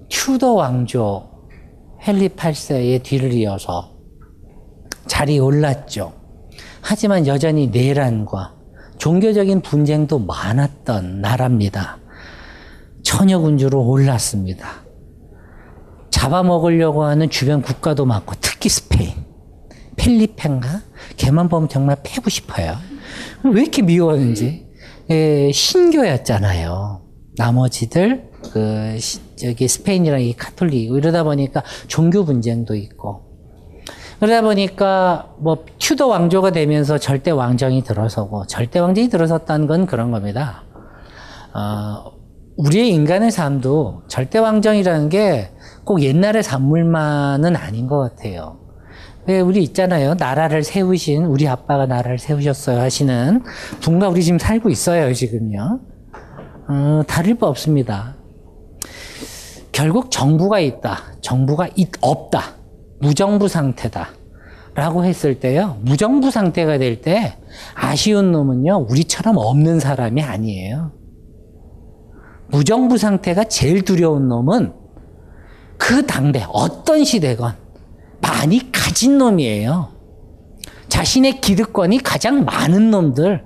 튜더 왕조 헨리 8세의 뒤를 이어서 자리에 올랐죠. 하지만 여전히 내란과 종교적인 분쟁도 많았던 나라입니다. 처녀군주로 올랐습니다. 잡아먹으려고 하는 주변 국가도 많고 특히 스페인, 필리핀가 걔만 보면 정말 패고 싶어요. 왜 이렇게 미워하는지 예, 신교였잖아요. 나머지들 그 저기 스페인이랑 이 카톨릭 이러다 보니까 종교 분쟁도 있고 그러다 보니까 뭐 튜더 왕조가 되면서 절대 왕정이 들어서고 절대 왕정이 들어섰다는 건 그런 겁니다. 어, 우리의 인간의 삶도 절대 왕정이라는 게 꼭 옛날의 산물만은 아닌 것 같아요. 왜 우리 있잖아요. 나라를 세우신 우리 아빠가 나라를 세우셨어요 하시는 분과 우리 지금 살고 있어요 지금요. 어, 다를 바 없습니다. 결국 정부가 있다. 정부가 있, 없다. 무정부 상태다. 라고 했을 때요. 무정부 상태가 될 때 아쉬운 놈은요. 우리처럼 없는 사람이 아니에요. 무정부 상태가 제일 두려운 놈은 그 당대 어떤 시대건 많이 가진 놈이에요. 자신의 기득권이 가장 많은 놈들.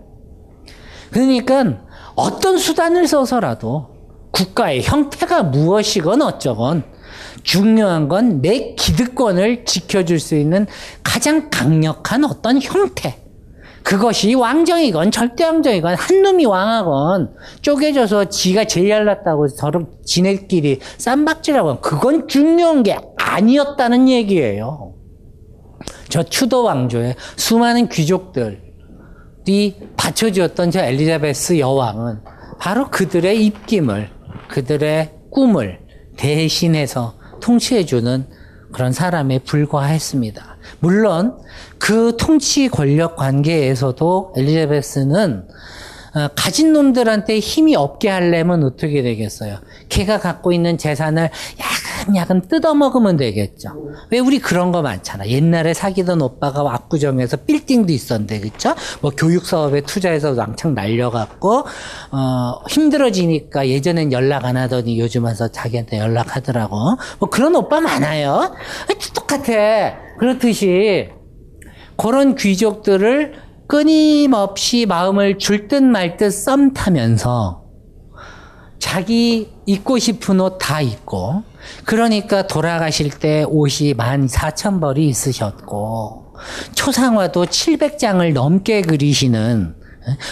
그러니까 어떤 수단을 써서라도 국가의 형태가 무엇이건 어쩌건 중요한 건 내 기득권을 지켜줄 수 있는 가장 강력한 어떤 형태. 그것이 왕정이건 절대왕정이건 한 놈이 왕하건 쪼개져서 지가 제일 잘났다고 서로 지네끼리 쌈박질하고 그건 중요한 게 아니었다는 얘기예요. 저 추도 왕조에 수많은 귀족들이 받쳐주었던 저 엘리자베스 여왕은 바로 그들의 입김을 그들의 꿈을 대신해서 통치해주는 그런 사람에 불과했습니다. 물론 그 통치 권력 관계에서도 엘리자베스는 어, 가진 놈들한테 힘이 없게 하려면 어떻게 되겠어요? 걔가 갖고 있는 재산을 야금야금 뜯어먹으면 되겠죠. 왜 우리 그런 거 많잖아. 옛날에 사귀던 오빠가 압구정에서 빌딩도 있었는데, 그쵸? 뭐 교육 사업에 투자해서 왕창 날려갖고, 어, 힘들어지니까 예전엔 연락 안 하더니 요즘 와서 자기한테 연락하더라고. 뭐 그런 오빠 많아요. 똑같아. 그렇듯이, 그런 귀족들을 끊임없이 마음을 줄 듯 말 듯 썸 타면서 자기 입고 싶은 옷 다 입고 그러니까 돌아가실 때 옷이 만 사천 벌이 있으셨고 초상화도 700장을 넘게 그리시는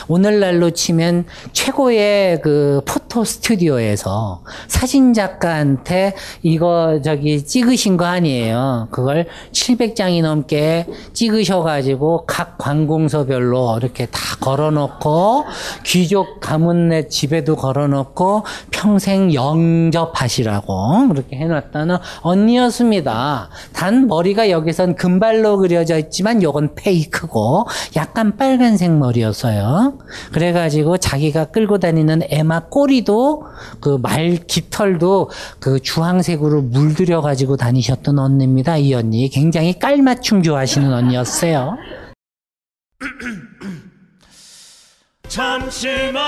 오늘날로 치면 최고의 그 포토 스튜디오에서 사진 작가한테 이거 저기 찍으신 거 아니에요. 그걸 700장이 넘게 찍으셔가지고 각 관공서별로 이렇게 다 걸어놓고 귀족 가문네 집에도 걸어놓고 평생 영접하시라고 그렇게 해놨다는 언니였습니다. 단 머리가 여기선 금발로 그려져 있지만 요건 페이크고 약간 빨간색 머리였어요. 그래가지고 자기가 끌고 다니는 에마 꼬리 목도리도 그 말 깃털도 그 주황색으로 물들여 가지고 다니셨던 언니입니다. 이 언니 굉장히 깔맞춤 좋아하시는 언니였어요. 잠시만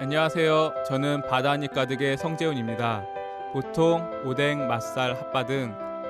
안녕하세요. 저는 바다니 가득의 성재훈입니다. 보통 오뎅, 맛살, 핫바 등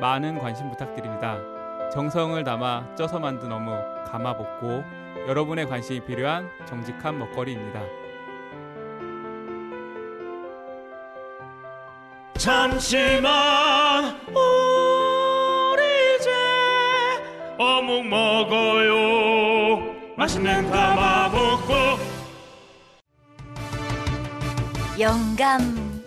많은 관심 부탁드립니다. 정성을 담아 쪄서 만든 어묵 감아볶고 여러분의 관심이 필요한 정직한 먹거리입니다. 잠시만 우리 이제 어묵 먹어요 맛있는 감아볶고 영감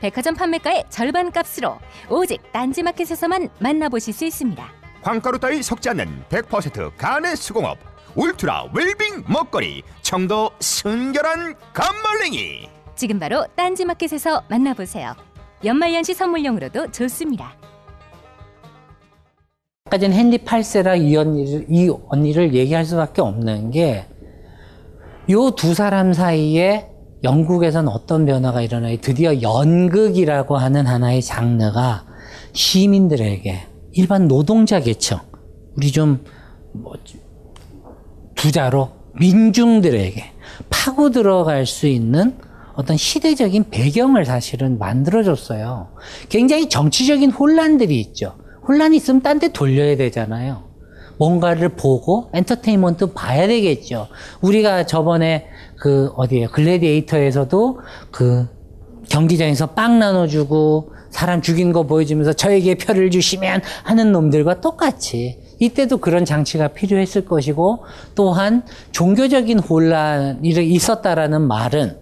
백화점 판매가의 절반 값으로 오직 딴지마켓에서만 만나보실 수 있습니다. 광가루 따위 섞지 않는 100% 간의 수공업 울트라 웰빙 먹거리 청도 순결한 감말랭이 지금 바로 딴지마켓에서 만나보세요. 연말연시 선물용으로도 좋습니다. 아까 전 헨리 8세라 이 언니를, 이 언니를 얘기할 수밖에 없는 게, 요 두 사람 사이에 영국에선 어떤 변화가 일어나요? 드디어 연극이라고 하는 하나의 장르가 시민들에게, 일반 노동자 계층, 우리 좀, 뭐, 두자로 민중들에게 파고 들어갈 수 있는 어떤 시대적인 배경을 사실은 만들어줬어요. 굉장히 정치적인 혼란들이 있죠. 혼란이 있으면 딴 데 돌려야 되잖아요. 뭔가를 보고 엔터테인먼트 봐야 되겠죠. 우리가 저번에 그 어디에요? 글래디에이터에서도 그 경기장에서 빵 나눠주고 사람 죽인 거 보여주면서 저에게 표를 주시면 하는 놈들과 똑같이 이때도 그런 장치가 필요했을 것이고 또한 종교적인 혼란이 있었다라는 말은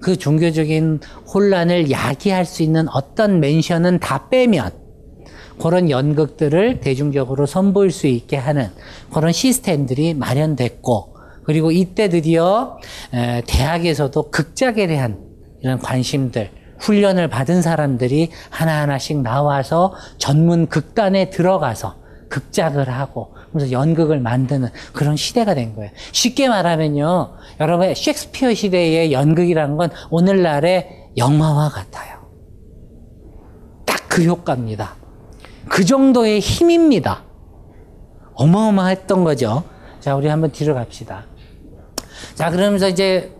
그 종교적인 혼란을 야기할 수 있는 어떤 멘션은 다 빼면 그런 연극들을 대중적으로 선보일 수 있게 하는 그런 시스템들이 마련됐고 그리고 이때 드디어 대학에서도 극작에 대한 이런 관심들 훈련을 받은 사람들이 하나하나씩 나와서 전문 극단에 들어가서 극작을 하고 그래서 연극을 만드는 그런 시대가 된 거예요. 쉽게 말하면요. 여러분 셰익스피어 시대의 연극이라는 건 오늘날의 영화와 같아요. 딱 그 효과입니다. 그 정도의 힘입니다. 어마어마했던 거죠. 자, 우리 한번 뒤로 갑시다. 자, 그러면서 이제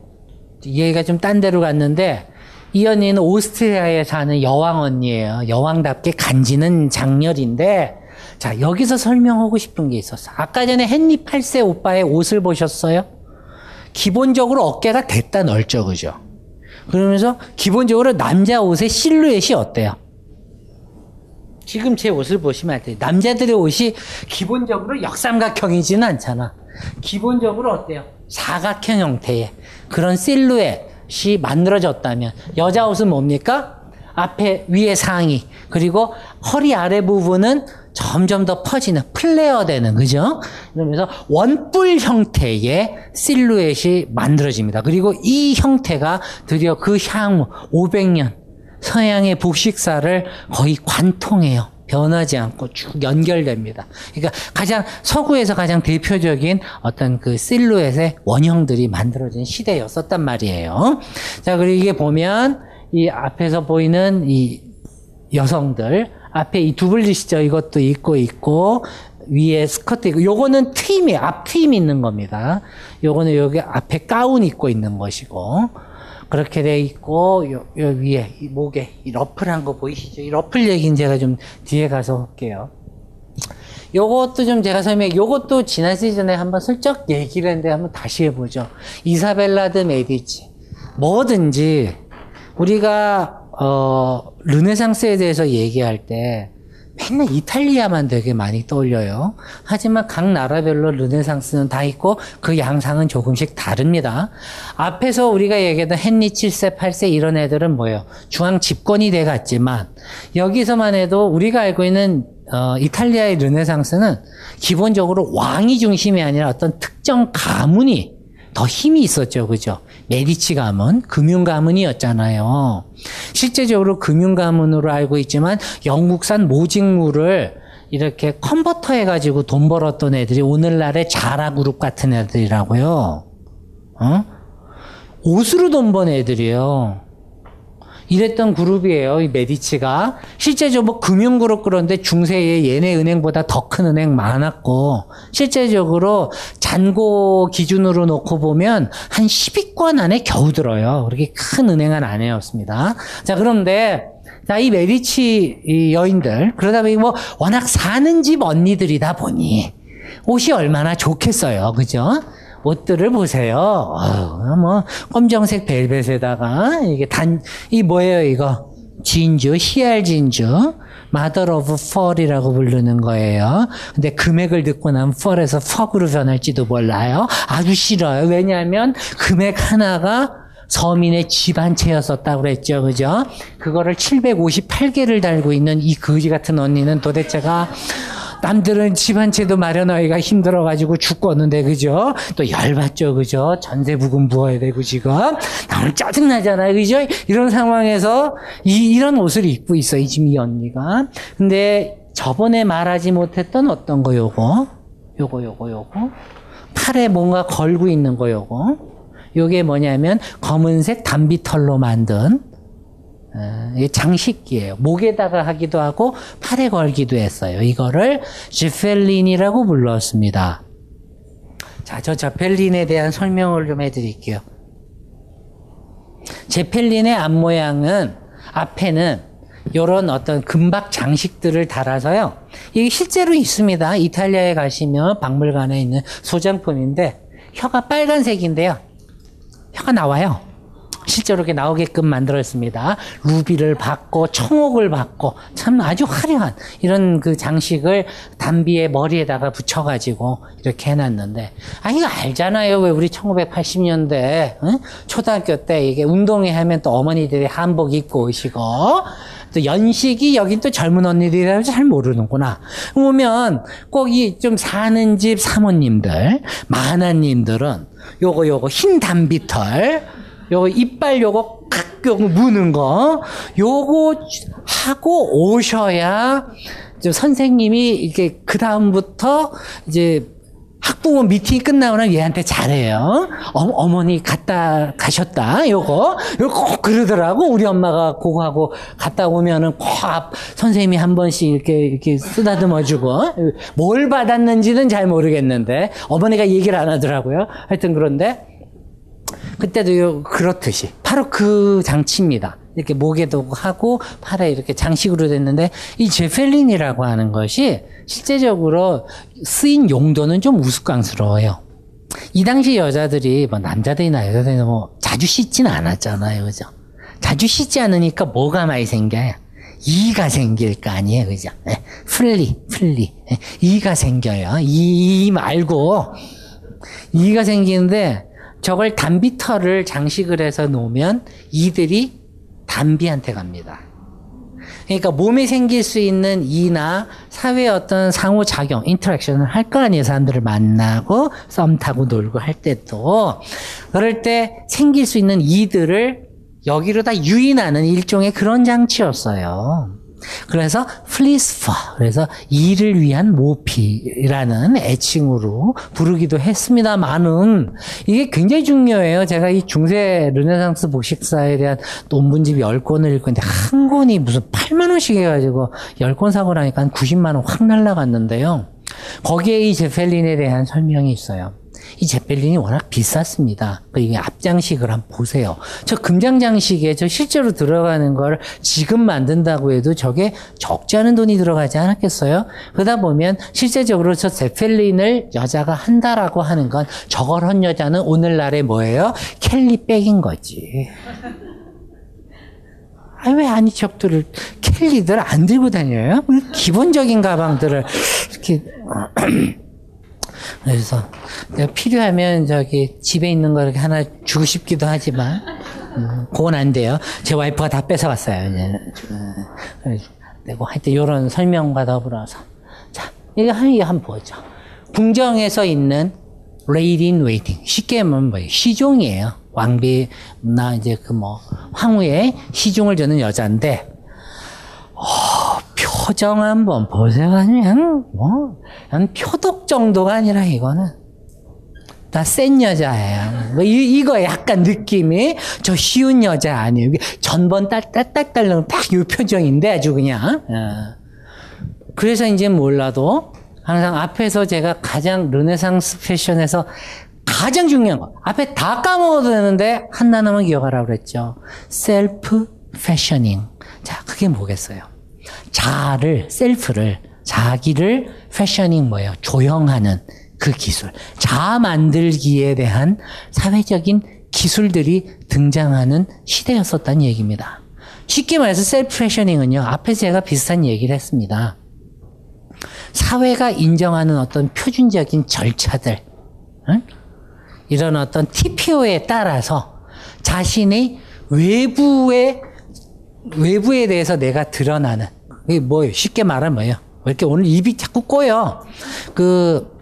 얘가 좀 딴 데로 갔는데 이 언니는 오스트리아에 사는 여왕 언니예요. 여왕답게 간지는 장렬인데 자, 여기서 설명하고 싶은 게 있었어. 아까 전에 헨리 8세 오빠의 옷을 보셨어요? 기본적으로 어깨가 됐다 넓죠, 그죠? 그러면서 기본적으로 남자 옷의 실루엣이 어때요? 지금 제 옷을 보시면 알 텐데 남자들의 옷이 기본적으로 역삼각형이지는 않잖아. 기본적으로 어때요? 사각형 형태의 그런 실루엣이 만들어졌다면 여자 옷은 뭡니까? 앞에 위에 상의 그리고 허리 아래 부분은 점점 더 퍼지는 플레어 되는 그죠? 그러면서 원뿔 형태의 실루엣이 만들어집니다. 그리고 이 형태가 드디어 그 향후 500년 서양의 북식사를 거의 관통해요. 변하지 않고 쭉 연결됩니다. 그러니까 가장 서구에서 가장 대표적인 어떤 그 실루엣의 원형들이 만들어진 시대였었단 말이에요. 자, 그리고 이게 보면 이 앞에서 보이는 이 여성들 앞에 이 두블리시죠. 이것도 입고 있고 위에 스커트 있고 요거는 트임이 앞 트임 있는 겁니다. 요거는 여기 앞에 가운 입고 있는 것이고 그렇게 돼 있고 요, 요 위에 이 목에 이 러플한 거 보이시죠? 이 러플 얘기는 제가 좀 뒤에 가서 할게요. 요것도 좀 제가 설명해, 요것도 지난 시즌에 한번 슬쩍 얘기를 했는데 한번 다시 해보죠. 이사벨라 드 메디치. 뭐든지 우리가 어 르네상스에 대해서 얘기할 때 맨날 이탈리아만 되게 많이 떠올려요. 하지만 각 나라별로 르네상스는 다 있고 그 양상은 조금씩 다릅니다. 앞에서 우리가 얘기했던 헨리 7세, 8세 이런 애들은 뭐예요? 중앙 집권이 돼 갔지만 여기서만 해도 우리가 알고 있는 어, 이탈리아의 르네상스는 기본적으로 왕이 중심이 아니라 어떤 특정 가문이 더 힘이 있었죠. 그죠? 메디치 가문, 금융 가문이었잖아요. 실제적으로 금융 가문으로 알고 있지만 영국산 모직물을 이렇게 컨버터 해가지고 돈 벌었던 애들이 오늘날의 자라 그룹 같은 애들이라고요. 어? 옷으로 돈 번 애들이에요. 이랬던 그룹이에요. 이 메디치가 실제적으로 뭐 금융그룹 그런데 중세에 얘네 은행보다 더 큰 은행 많았고 실제적으로 잔고 기준으로 놓고 보면 한 10위권 안에 겨우 들어요. 그렇게 큰 은행은 아니었습니다. 자 그런데 자, 이 메디치 이 여인들, 그러다 보니 뭐 워낙 사는 집 언니들이다 보니 옷이 얼마나 좋겠어요. 그죠? 옷들을 보세요. 어휴, 뭐, 검정색 벨벳에다가, 이게 단, 이 뭐예요, 이거? 진주, 씨알 진주. mother of pearl이라고 부르는 거예요. 근데 금액을 듣고 나면 pearl에서 fuck으로 변할지도 몰라요. 아주 싫어요. 왜냐하면 금액 하나가 서민의 집한 채였었다고 그랬죠. 그죠? 그거를 758개를 달고 있는 이 거지 같은 언니는 도대체가 남들은 집 한 채도 마련하기가 힘들어가지고 죽겠는데, 그죠? 또 열받죠, 그죠? 전세 부금 부어야 되고, 지금. 나는 짜증나잖아요, 그죠? 이런 상황에서 이, 이런 옷을 입고 있어, 이 지금 이 언니가. 근데 저번에 말하지 못했던 어떤 거, 요거. 요거, 요거, 요거. 팔에 뭔가 걸고 있는 거, 요거. 요게 뭐냐면 검은색 담비털로 만든 어, 장식기예요. 목에다가 하기도 하고 팔에 걸기도 했어요. 이거를 지펠린이라고 불렀습니다. 자, 저 제펠린에 대한 설명을 좀 해드릴게요. 제펠린의 앞모양은 앞에는 이런 어떤 금박 장식들을 달아서요. 이게 실제로 있습니다. 이탈리아에 가시면 박물관에 있는 소장품인데 혀가 빨간색인데요. 혀가 나와요. 실제로 이렇게 나오게끔 만들었습니다. 루비를 받고 청옥을 받고 참 아주 화려한 이런 그 장식을 담비의 머리에다가 붙여가지고 이렇게 해놨는데 아 이거 알잖아요. 왜 우리 1980년대 응? 초등학교 때 이게 운동회 하면 또 어머니들이 한복 입고 오시고 또 연식이 여긴 또 젊은 언니들이라 잘 모르는구나. 오면 꼭 이 좀 사는 집 사모님들, 마나님들은 요거 요거 흰 담비털 요거 이빨 요거 칵 요거 무는 거 요거 하고 오셔야 저 선생님이 이게 그 다음부터 이제 학부모 미팅이 끝나고 나면 얘한테 잘해요. 어, 머니 갔다 가셨다. 요거 요거 꼭 그러더라고. 우리 엄마가 그거 하고 갔다 오면은 꼭 선생님이 한 번씩 이렇게 이렇게 쓰다듬어 주고 뭘 받았는지는 잘 모르겠는데 어머니가 얘기를 안 하더라고요. 하여튼 그런데 그때도 그렇듯이 바로 그 장치입니다. 이렇게 목에도 하고 팔에 이렇게 장식으로 됐는데 이 제펠린이라고 하는 것이 실제적으로 쓰인 용도는 좀 우스꽝스러워요. 이 당시 여자들이 뭐 남자들이나 여자들이나 뭐 자주 씻지는 않았잖아요, 그죠? 자주 씻지 않으니까 뭐가 많이 생겨요? 이가 생길 거 아니에요, 그죠? 네. flea, flea. 네. 이가 생겨요. 이 말고 이가 생기는데 저걸 담비털을 장식을 해서 놓으면 이들이 담비한테 갑니다. 그러니까 몸에 생길 수 있는 이나 사회의 어떤 상호작용, interaction을 할 거 아니에요. 사람들을 만나고 썸 타고 놀고 할 때도. 그럴 때 생길 수 있는 이들을 여기로 다 유인하는 일종의 그런 장치였어요. 그래서 flea's fur, 그래서 이를 위한 모피라는 애칭으로 부르기도 했습니다만은 이게 굉장히 중요해요. 제가 이 중세 르네상스 복식사에 대한 논문집 10권을 읽고 있는데 한 권이 무슨 8만 원씩 해가지고 10권 사고 나니까 한 90만 원 확 날라갔는데요. 거기에 이 제펠린에 대한 설명이 있어요. 이 제펠린이 워낙 비쌌습니다. 그 이게 앞장식을 한번 보세요. 저 금장장식에 저 실제로 들어가는 걸 지금 만든다고 해도 저게 적지 않은 돈이 들어가지 않았겠어요? 그러다 보면 실제적으로 저 제펠린을 여자가 한다라고 하는 건 저걸 한 여자는 오늘날에 뭐예요? 켈리백인 거지. 아, 왜 아니척들을 켈리들 안 들고 다녀요? 기본적인 가방들을 이렇게 그래서 필요하면 저기 집에 있는 거 이렇게 하나 주고 싶기도 하지만 음, 그건 안 돼요. 제 와이프가 다 뺏어갔어요. 이제. 그리고 하여튼 이런 설명과 더불어서 자 이거 한번 보죠. 궁정에서 있는 lady in waiting 쉽게 말하면 뭐예요? 시종이에요. 왕비나 이제 그 뭐 황후의 시중을 저는 여자인데 어, 표정 한번 보세요. 그냥 뭐, 한 표독 정도가 아니라 이거는 다센 여자예요. 뭐 이, 이거 약간 느낌이 저 쉬운 여자 아니에요. 전번 딸딸딸 딸 딱 이 표정인데 아주 그냥. 어. 그래서 이제 몰라도 항상 앞에서 제가 가장 르네상스 패션에서 가장 중요한 거 앞에 다 까먹어도 되는데 하나만 기억하라고 그랬죠. self fashioning. 자, 그게 뭐겠어요? 자아를, self를, 자기를 fashioning 뭐예요? 조형하는 그 기술. 자아 만들기에 대한 사회적인 기술들이 등장하는 시대였었다는 얘기입니다. 쉽게 말해서 self fashioning은요, 앞에 제가 비슷한 얘기를 했습니다. 사회가 인정하는 어떤 표준적인 절차들, 응? 이런 어떤 TPO에 따라서 자신의 외부의 외부에 대해서 내가 드러나는 이게 뭐예요? 쉽게 말하면 뭐예요? 왜 이렇게 오늘 입이 자꾸 꼬여? 그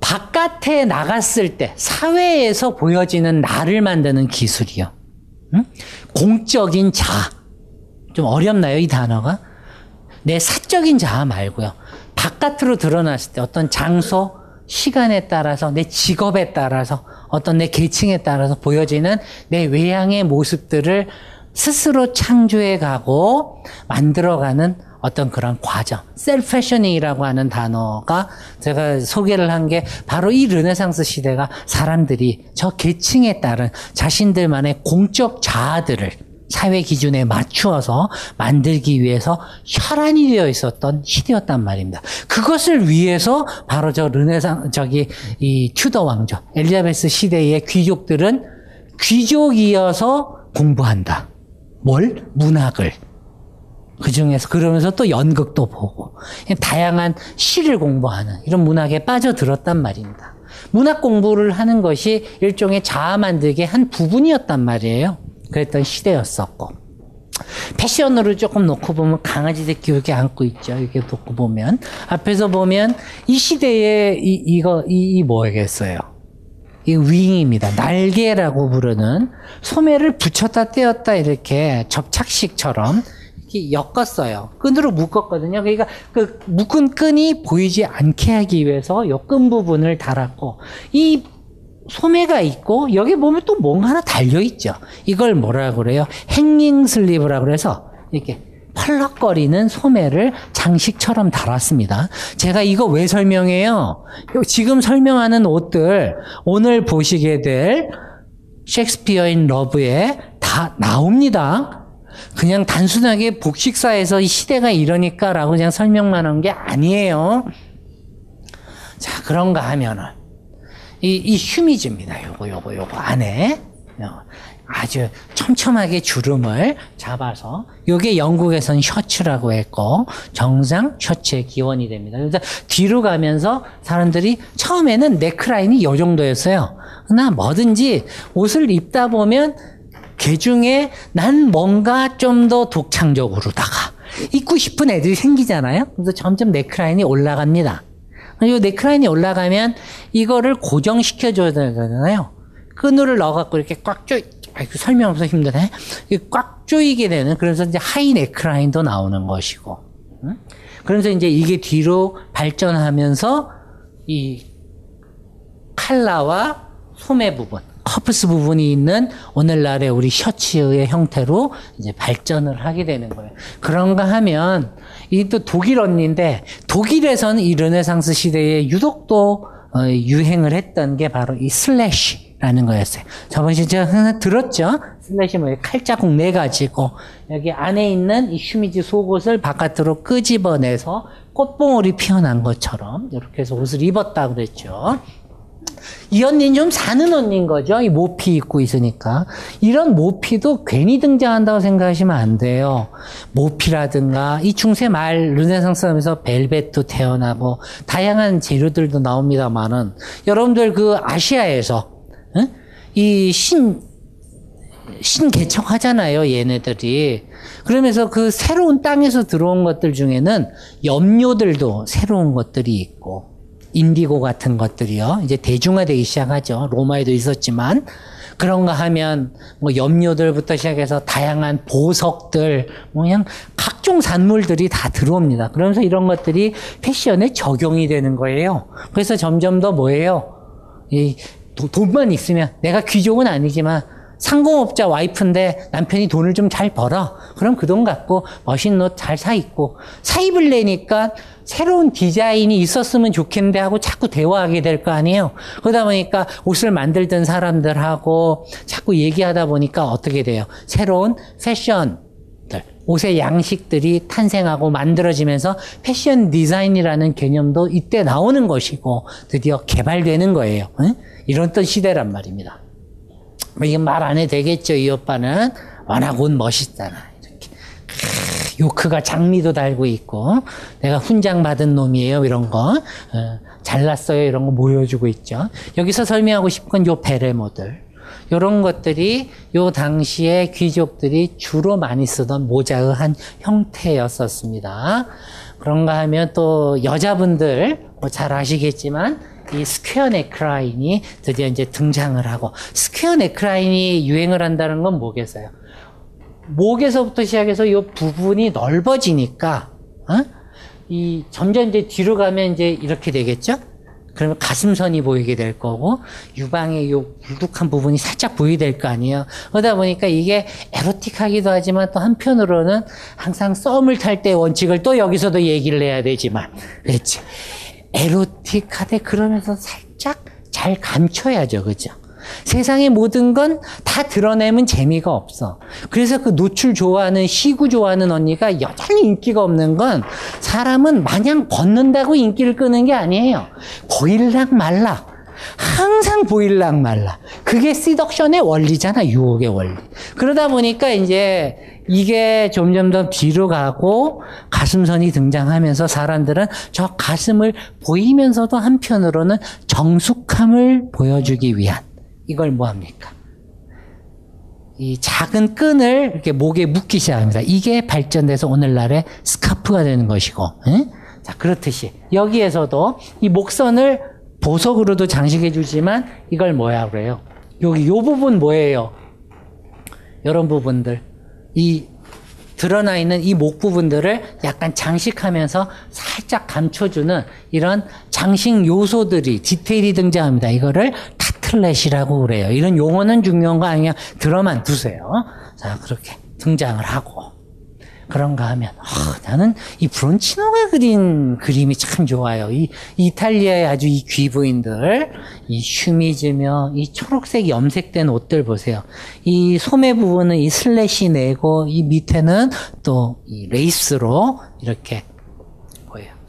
바깥에 나갔을 때 사회에서 보여지는 나를 만드는 기술이요. 응? 공적인 자아. 좀 어렵나요, 이 단어가? 내 사적인 자아 말고요. 바깥으로 드러났을 때 어떤 장소, 시간에 따라서 내 직업에 따라서 어떤 내 계층에 따라서 보여지는 내 외향의 모습들을 스스로 창조해 가고 만들어가는 어떤 그런 과정. self fashioning이라고 하는 단어가 제가 소개를 한 게 바로 이 르네상스 시대가 사람들이 저 계층에 따른 자신들만의 공적 자아들을 사회 기준에 맞추어서 만들기 위해서 혈안이 되어 있었던 시대였단 말입니다. 그것을 위해서 바로 저 르네상 저기 이 튜더 왕조 엘리자베스 시대의 귀족들은 귀족이어서 공부한다. 뭘? 문학을. 그 중에서 그러면서 또 연극도 보고 다양한 시를 공부하는 이런 문학에 빠져들었단 말입니다. 문학 공부를 하는 것이 일종의 자아 만들기의 한 부분이었단 말이에요. 그랬던 시대였었고 패션으로 조금 놓고 보면 강아지들 기울게 안고 있죠. 이렇게 놓고 보면 앞에서 보면 이 시대에 이 이거 이, 이 뭐겠어요? 이 윙입니다. 날개라고 부르는 소매를 붙였다 떼었다 이렇게 접착식처럼 이렇게 엮었어요. 끈으로 묶었거든요. 그러니까 그 묶은 끈이 보이지 않게 하기 위해서 요 끈 부분을 달았고 이 소매가 있고 여기 보면 또 뭔가 하나 달려 있죠. 이걸 뭐라 그래요? 행링 슬리브라 그래서 이렇게 펄럭거리는 소매를 장식처럼 달았습니다. 제가 이거 왜 설명해요? 지금 설명하는 옷들 오늘 보시게 될 셰익스피어인 러브에 다 나옵니다. 그냥 단순하게 복식사에서 이 시대가 이러니까라고 그냥 설명만 한 게 아니에요. 자, 그런가 하면은 이, 이 휴미즈입니다. 요거, 요거, 요거 안에. 아주 촘촘하게 주름을 잡아서 요게 영국에선 셔츠라고 했고 정상 셔츠의 기원이 됩니다. 그래서 뒤로 가면서 사람들이 처음에는 네크라인이 요 정도였어요. 그러나 뭐든지 옷을 입다 보면 그 중에 난 뭔가 좀 더 독창적으로다가 입고 싶은 애들이 생기잖아요. 그래서 점점 네크라인이 올라갑니다. 이 네크라인이 올라가면 이거를 고정시켜줘야 되잖아요. 끈을 넣어갖고 이렇게 꽉 쪼, 아이고, 설명 없어 힘드네. 꽉 조이게 되는, 그래서 이제 high 네크라인도 나오는 것이고. 응? 그래서 이제 이게 뒤로 발전하면서 이 칼라와 소매 부분, 커프스 부분이 있는 오늘날의 우리 셔츠의 형태로 이제 발전을 하게 되는 거예요. 그런가 하면 이 또 독일 언니인데 독일에서는 이 르네상스 시대에 유독 또 어, 유행을 했던 게 바로 이 slash라는 거였어요. 저번 시간에 제가 들었죠? slash 뭐 칼자국 내 가지고 여기 안에 있는 이 슈미즈 속옷을 바깥으로 끄집어내서 꽃봉오리 피어난 것처럼 이렇게 해서 옷을 입었다 그랬죠. 이 언니는 좀 사는 언니인 거죠. 이 모피 입고 있으니까. 이런 모피도 괜히 등장한다고 생각하시면 안 돼요. 모피라든가 이 중세 말 르네상스 하면서 벨벳도 태어나고 다양한 재료들도 나옵니다만은 여러분들 그 아시아에서 응? 이 신, 신개척하잖아요, 얘네들이. 그러면서 그 새로운 땅에서 들어온 것들 중에는 염료들도 새로운 것들이 있고, 인디고 같은 것들이요. 이제 대중화되기 시작하죠. 로마에도 있었지만. 그런가 하면 뭐 염료들부터 시작해서 다양한 보석들, 뭐 그냥 각종 산물들이 다 들어옵니다. 그러면서 이런 것들이 패션에 적용이 되는 거예요. 그래서 점점 더 뭐예요? 이 도- 돈만 있으면 내가 귀족은 아니지만 상공업자 와이프인데 남편이 돈을 좀 잘 벌어. 그럼 그 돈 갖고 멋있는 옷 잘 사 입고 사 입을래니까 새로운 디자인이 있었으면 좋겠는데 하고 자꾸 대화하게 될 거 아니에요. 그러다 보니까 옷을 만들던 사람들하고 자꾸 얘기하다 보니까 어떻게 돼요? 새로운 패션들, 옷의 양식들이 탄생하고 만들어지면서 패션 디자인이라는 개념도 이때 나오는 것이고 드디어 개발되는 거예요. 응? 이런 또 시대란 말입니다. 뭐 이게 말 안 해도 되겠죠. 이 오빠는 워낙 옷 멋있잖아. 이렇게 크, 요크가 장미도 달고 있고 내가 훈장 받은 놈이에요. 이런 거 어, 잘났어요. 이런 거 보여주고 있죠. 여기서 설명하고 싶은 건요 베레모들. 이런 것들이 요 당시에 귀족들이 주로 많이 쓰던 모자의 한 형태였었습니다. 그런가 하면 또 여자분들 뭐 잘 아시겠지만 이 square 네크라인이 드디어 이제 등장을 하고 square 네크라인이 유행을 한다는 건 뭐겠어요? 목에서부터 시작해서 이 부분이 넓어지니까 어? 이 점점 이제 뒤로 가면 이제 이렇게 되겠죠? 그러면 가슴선이 보이게 될 거고 유방의 요 불룩한 부분이 살짝 보이게 될 거 아니에요. 그러다 보니까 이게 에로틱하기도 하지만 또 한편으로는 항상 썸을 탈 때 원칙을 또 여기서도 얘기를 해야 되지만 그렇지. 에로틱하되 그러면서 살짝 잘 감춰야죠. 그죠? 세상의 모든 건 다 드러내면 재미가 없어. 그래서 그 노출 좋아하는 시구 좋아하는 언니가 여전히 인기가 없는 건 사람은 마냥 벗는다고 인기를 끄는 게 아니에요. 보일락 말락. 항상 보일락 말락. 그게 시덕션의 원리잖아. 유혹의 원리. 그러다 보니까 이제 이게 점점 더 뒤로 가고 가슴선이 등장하면서 사람들은 저 가슴을 보이면서도 한편으로는 정숙함을 보여주기 위한 이걸 뭐 합니까? 이 작은 끈을 이렇게 목에 묶기 시작합니다. 이게 발전돼서 오늘날의 스카프가 되는 것이고, 예? 자 그렇듯이 여기에서도 이 목선을 보석으로도 장식해 주지만 이걸 뭐야 그래요? 여기 요 부분 뭐예요? 이런 부분들 이 드러나 있는 이 목 부분들을 약간 장식하면서 살짝 감춰주는 이런 장식 요소들이 디테일이 등장합니다. 이거를 partlet이라고 그래요. 이런 용어는 중요한 거 아니야. 들어만 두세요. 자 그렇게 등장을 하고 그런가 하면 아, 나는 이 브론치노가 그린 그림이 참 좋아요. 이 이탈리아의 아주 이 귀부인들, 이 슈미즈며 이 초록색 염색된 옷들 보세요. 이 소매 부분은 이 slash 내고 이 밑에는 또 이 레이스로 이렇게?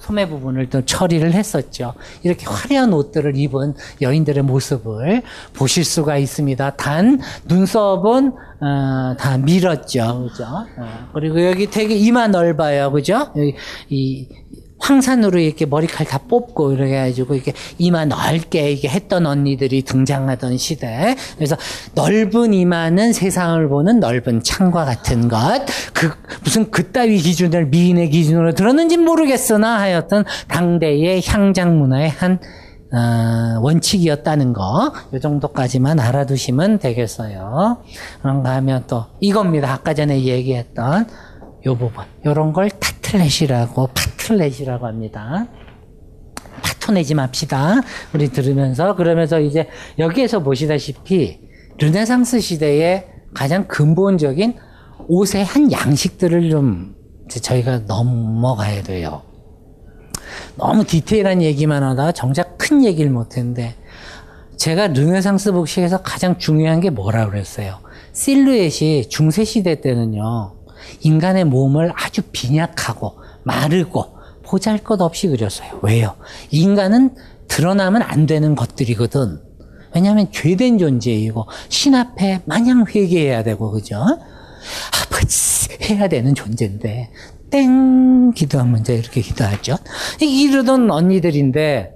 소매 부분을 또 처리를 했었죠. 이렇게 화려한 옷들을 입은 여인들의 모습을 보실 수가 있습니다. 단 눈썹은 어, 다 밀었죠, 그죠? 어, 그리고 여기 되게 이마 넓어요, 그죠? 여기 이 황산으로 이렇게 머리칼 다 뽑고 이렇게 해가지고 이렇게 이마 넓게 이렇게 했던 언니들이 등장하던 시대. 그래서 넓은 이마는 세상을 보는 넓은 창과 같은 것. 그 무슨 그따위 기준을 미인의 기준으로 들었는지 모르겠으나 하여튼 당대의 향장 문화의 한 어, 원칙이었다는 거, 이 정도까지만 알아두시면 되겠어요. 그런가 하면 또 이겁니다. 아까 전에 얘기했던 요 부분. 요런 걸 partlet이라고, partlet이라고 합니다. 파토내지 맙시다. 우리 들으면서. 그러면서 이제 여기에서 보시다시피 르네상스 시대의 가장 근본적인 옷의 한 양식들을 좀 저희가 넘어가야 돼요. 너무 디테일한 얘기만 하다가 정작 큰 얘기를 못했는데 제가 르네상스 복식에서 가장 중요한 게 뭐라 그랬어요? 실루엣이 중세시대 때는요, 인간의 몸을 아주 빈약하고 마르고 보잘 것 없이 그렸어요. 왜요? 인간은 드러나면 안 되는 것들이거든. 왜냐하면 죄된 존재이고 신 앞에 마냥 회개해야 되고 그죠? 아버지 해야 되는 존재인데 땡 기도하면 이제 이렇게 기도하죠. 이러던 언니들인데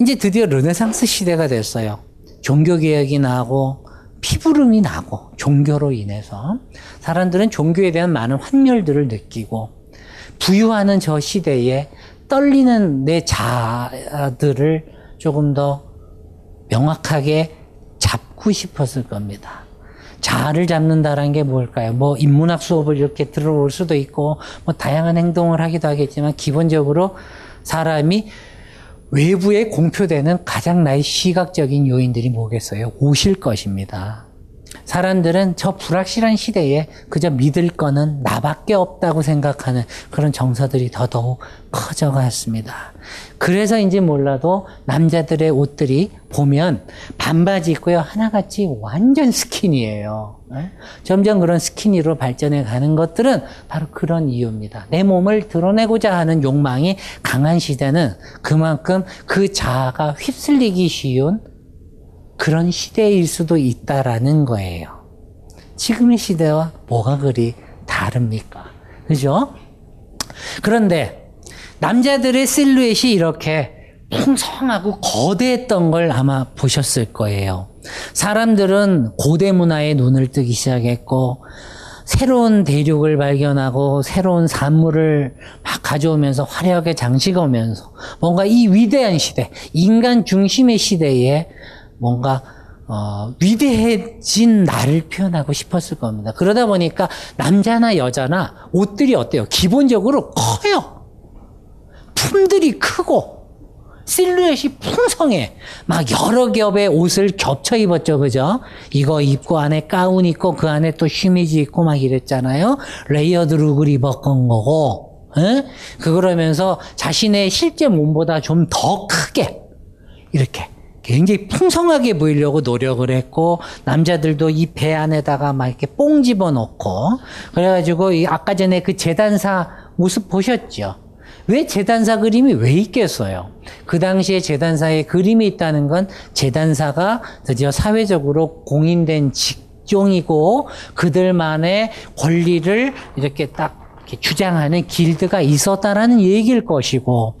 이제 드디어 르네상스 시대가 됐어요. 종교개혁이 나고 피부름이 나고 종교로 인해서 사람들은 종교에 대한 많은 환멸들을 느끼고 부유하는 저 시대에 떨리는 내 자들을 조금 더 명확하게 잡고 싶었을 겁니다. 자아를 잡는다라는 게 뭘까요? 뭐 인문학 수업을 이렇게 들어올 수도 있고 뭐 다양한 행동을 하기도 하겠지만 기본적으로 사람이 외부에 공표되는 가장 나의 시각적인 요인들이 뭐겠어요? 옷일 것입니다. 사람들은 저 불확실한 시대에 그저 믿을 거는 나밖에 없다고 생각하는 그런 정서들이 더더욱 커져갔습니다. 그래서인지 몰라도 남자들의 옷들이 보면 반바지 입고요. 하나같이 완전. 네? 점점 그런 스키니로 발전해 가는 것들은 바로 그런 이유입니다. 내 몸을 드러내고자 하는 욕망이 강한 시대는 그만큼 그 자아가 휩쓸리기 쉬운 그런 시대일 수도 있다라는 거예요. 지금의 시대와 뭐가 그리 다릅니까? 그죠? 그런데 남자들의 실루엣이 이렇게 풍성하고 거대했던 걸 아마 보셨을 거예요. 사람들은 고대 문화에 눈을 뜨기 시작했고, 새로운 대륙을 발견하고 새로운 산물을 막 가져오면서 화려하게 장식하면서 뭔가 이 위대한 시대, 인간 중심의 시대에 뭔가 어, 위대해진 나를 표현하고 싶었을 겁니다. 그러다 보니까 남자나 여자나 옷들이 어때요? 기본적으로 커요. 품들이 크고 실루엣이 풍성해. 막 여러 겹의 옷을 겹쳐 입었죠, 그죠? 이거 입고 안에 가운 입고 그 안에 또 슈미즈 입고 막 이랬잖아요. layered look을 입었던 거고, 에? 그러면서 자신의 실제 몸보다 좀 더 크게 이렇게 굉장히 풍성하게 보이려고 노력을 했고 남자들도 이 배 안에다가 막 이렇게 뽕 집어넣고 그래가지고 이 아까 전에 그 재단사 모습 보셨죠? 왜 재단사 그림이 왜 있겠어요? 그 당시에 재단사의 그림이 있다는 건 재단사가 드디어 사회적으로 공인된 직종이고 그들만의 권리를 이렇게 딱 주장하는 길드가 있었다라는 얘기일 것이고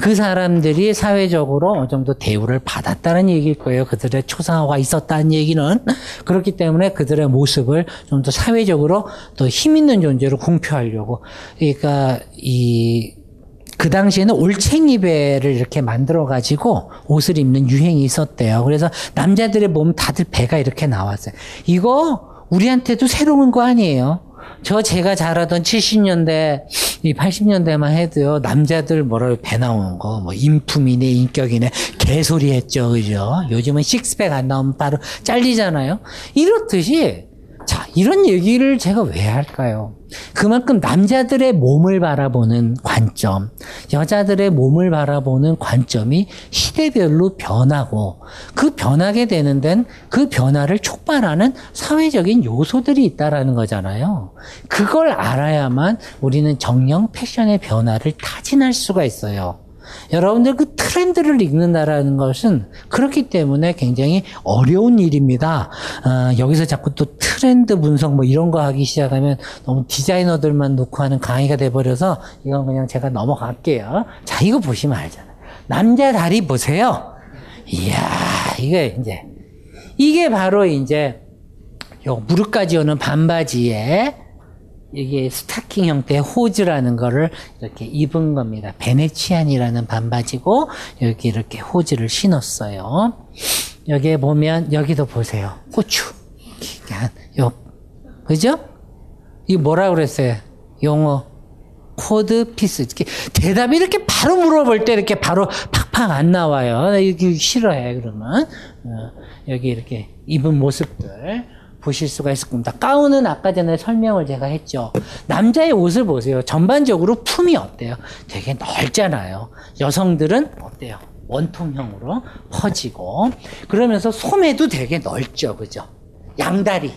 그 사람들이 사회적으로 어느 정도 대우를 받았다는 얘기일 거예요. 그들의 초상화가 있었다는 얘기는 그렇기 때문에 그들의 모습을 좀 더 사회적으로 더 힘 있는 존재로 공표하려고 그러니까 이 그 당시에는 올챙이배를 이렇게 만들어 가지고 옷을 입는 유행이 있었대요. 그래서 남자들의 몸 다들 배가 이렇게 나왔어요. 이거 우리한테도 새로운 거 아니에요. 저 제가 자라던 70년대, 이 80년대만 해도요, 남자들 뭐라고 배 나오는 거, 뭐, 인품이네, 인격이네, 개소리 했죠, 그죠? 요즘은 식스팩 안 나오면 바로 잘리잖아요? 이렇듯이, 자, 이런 얘기를 제가 왜 할까요? 그만큼 남자들의 몸을 바라보는 관점, 여자들의 몸을 바라보는 관점이 시대별로 변하고 그 변하게 되는 데는 그 변화를 촉발하는 사회적인 요소들이 있다라는 거잖아요. 그걸 알아야만 우리는 정령 패션의 변화를 타진할 수가 있어요. 여러분들 그 트렌드를 읽는다라는 것은 그렇기 때문에 굉장히 어려운 일입니다. 어, 여기서 자꾸 또 트렌드 분석 뭐 이런 거 하기 시작하면 너무 디자이너들만 놓고 하는 강의가 돼버려서 이건 그냥 제가 넘어갈게요. 자, 이거 보시면 알잖아요. 남자 다리 보세요. 이야, 이게 이제, 이게 바로 이제, 요 무릎까지 오는 반바지에 이게 스타킹 형태의 호즈라는 거를 이렇게 입은 겁니다. 베네치안이라는 반바지고 여기 이렇게 호즈를 신었어요. 여기에 보면 여기도 보세요. 고추. 요. 그죠? 이 뭐라 그랬어요? 용어. codpiece. 이렇게 대답이 이렇게 바로 물어볼 때 이렇게 바로 팍팍 안 나와요. 이게 싫어해, 그러면. 어, 여기 이렇게 입은 모습들. 보실 수가 있을 겁니다. 가운은 아까 전에 설명을 제가 했죠. 남자의 옷을 보세요. 전반적으로 품이 어때요? 되게 넓잖아요. 여성들은 어때요? 원통형으로 퍼지고 그러면서 소매도 되게 넓죠. 그죠? 양다리,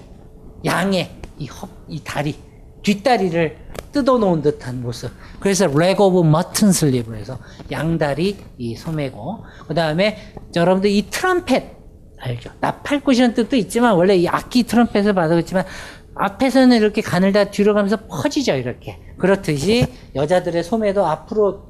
양의 이 헙, 이 다리, 뒷다리를 뜯어놓은 듯한 모습. 그래서 leg of mutton sleeve로 해서 양다리 이 소매고 그 다음에 여러분들 이 트럼펫 알죠? 나팔 꽃이라는 뜻도 있지만 원래 이 악기 트럼펫을 봐도 그렇지만 앞에서는 이렇게 가늘다 뒤로 가면서 퍼지죠 이렇게 그렇듯이 여자들의 소매도 앞으로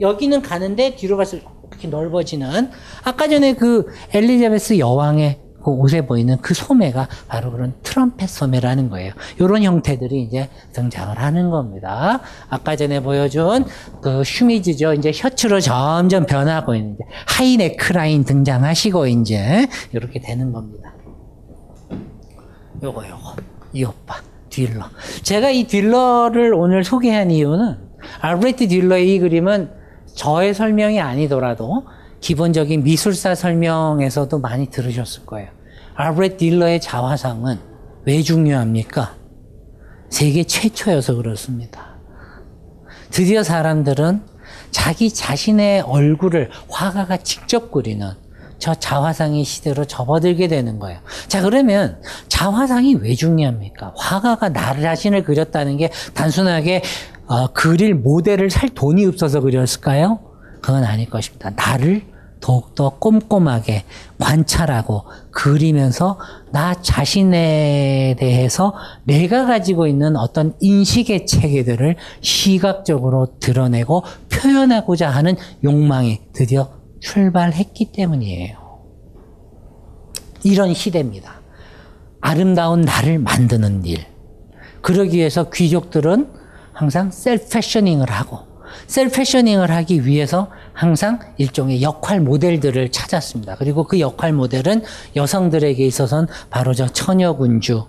여기는 가는데 뒤로 갈수록 이렇게 넓어지는 아까 전에 그 엘리자베스 여왕의 그 옷에 보이는 그 소매가 바로 그런 트럼펫 소매라는 거예요. 이런 형태들이 이제 등장을 하는 겁니다. 아까 전에 보여준 그 슈미즈죠. 이제 셔츠로 점점 변하고 있는데 high neckline 등장하시고 이제 이렇게 되는 겁니다. 요거 요거 이 오빠 딜러. 제가 이 딜러를 오늘 소개한 이유는 알브레트 딜러의 이 그림은 저의 설명이 아니더라도 기본적인 미술사 설명에서도 많이 들으셨을 거예요. 알브레트 딜러의 자화상은 왜 중요합니까? 세계 최초여서 그렇습니다. 드디어 사람들은 자기 자신의 얼굴을 화가가 직접 그리는 저 자화상의 시대로 접어들게 되는 거예요. 자, 그러면 자화상이 왜 중요합니까? 화가가 나를 자신을 그렸다는 게 단순하게 어, 그릴 모델을 살 돈이 없어서 그렸을까요? 그건 아닐 것입니다. 나를 더욱더 꼼꼼하게 관찰하고 그리면서 나 자신에 대해서 내가 가지고 있는 어떤 인식의 체계들을 시각적으로 드러내고 표현하고자 하는 욕망이 드디어 출발했기 때문이에요. 이런 시대입니다. 아름다운 나를 만드는 일. 그러기 위해서 귀족들은 항상 self-fashioning을 하고 self-fashioning을 하기 위해서 항상 일종의 역할 모델들을 찾았습니다. 그리고 그 역할 모델은 여성들에게 있어서는 바로 저 처녀군주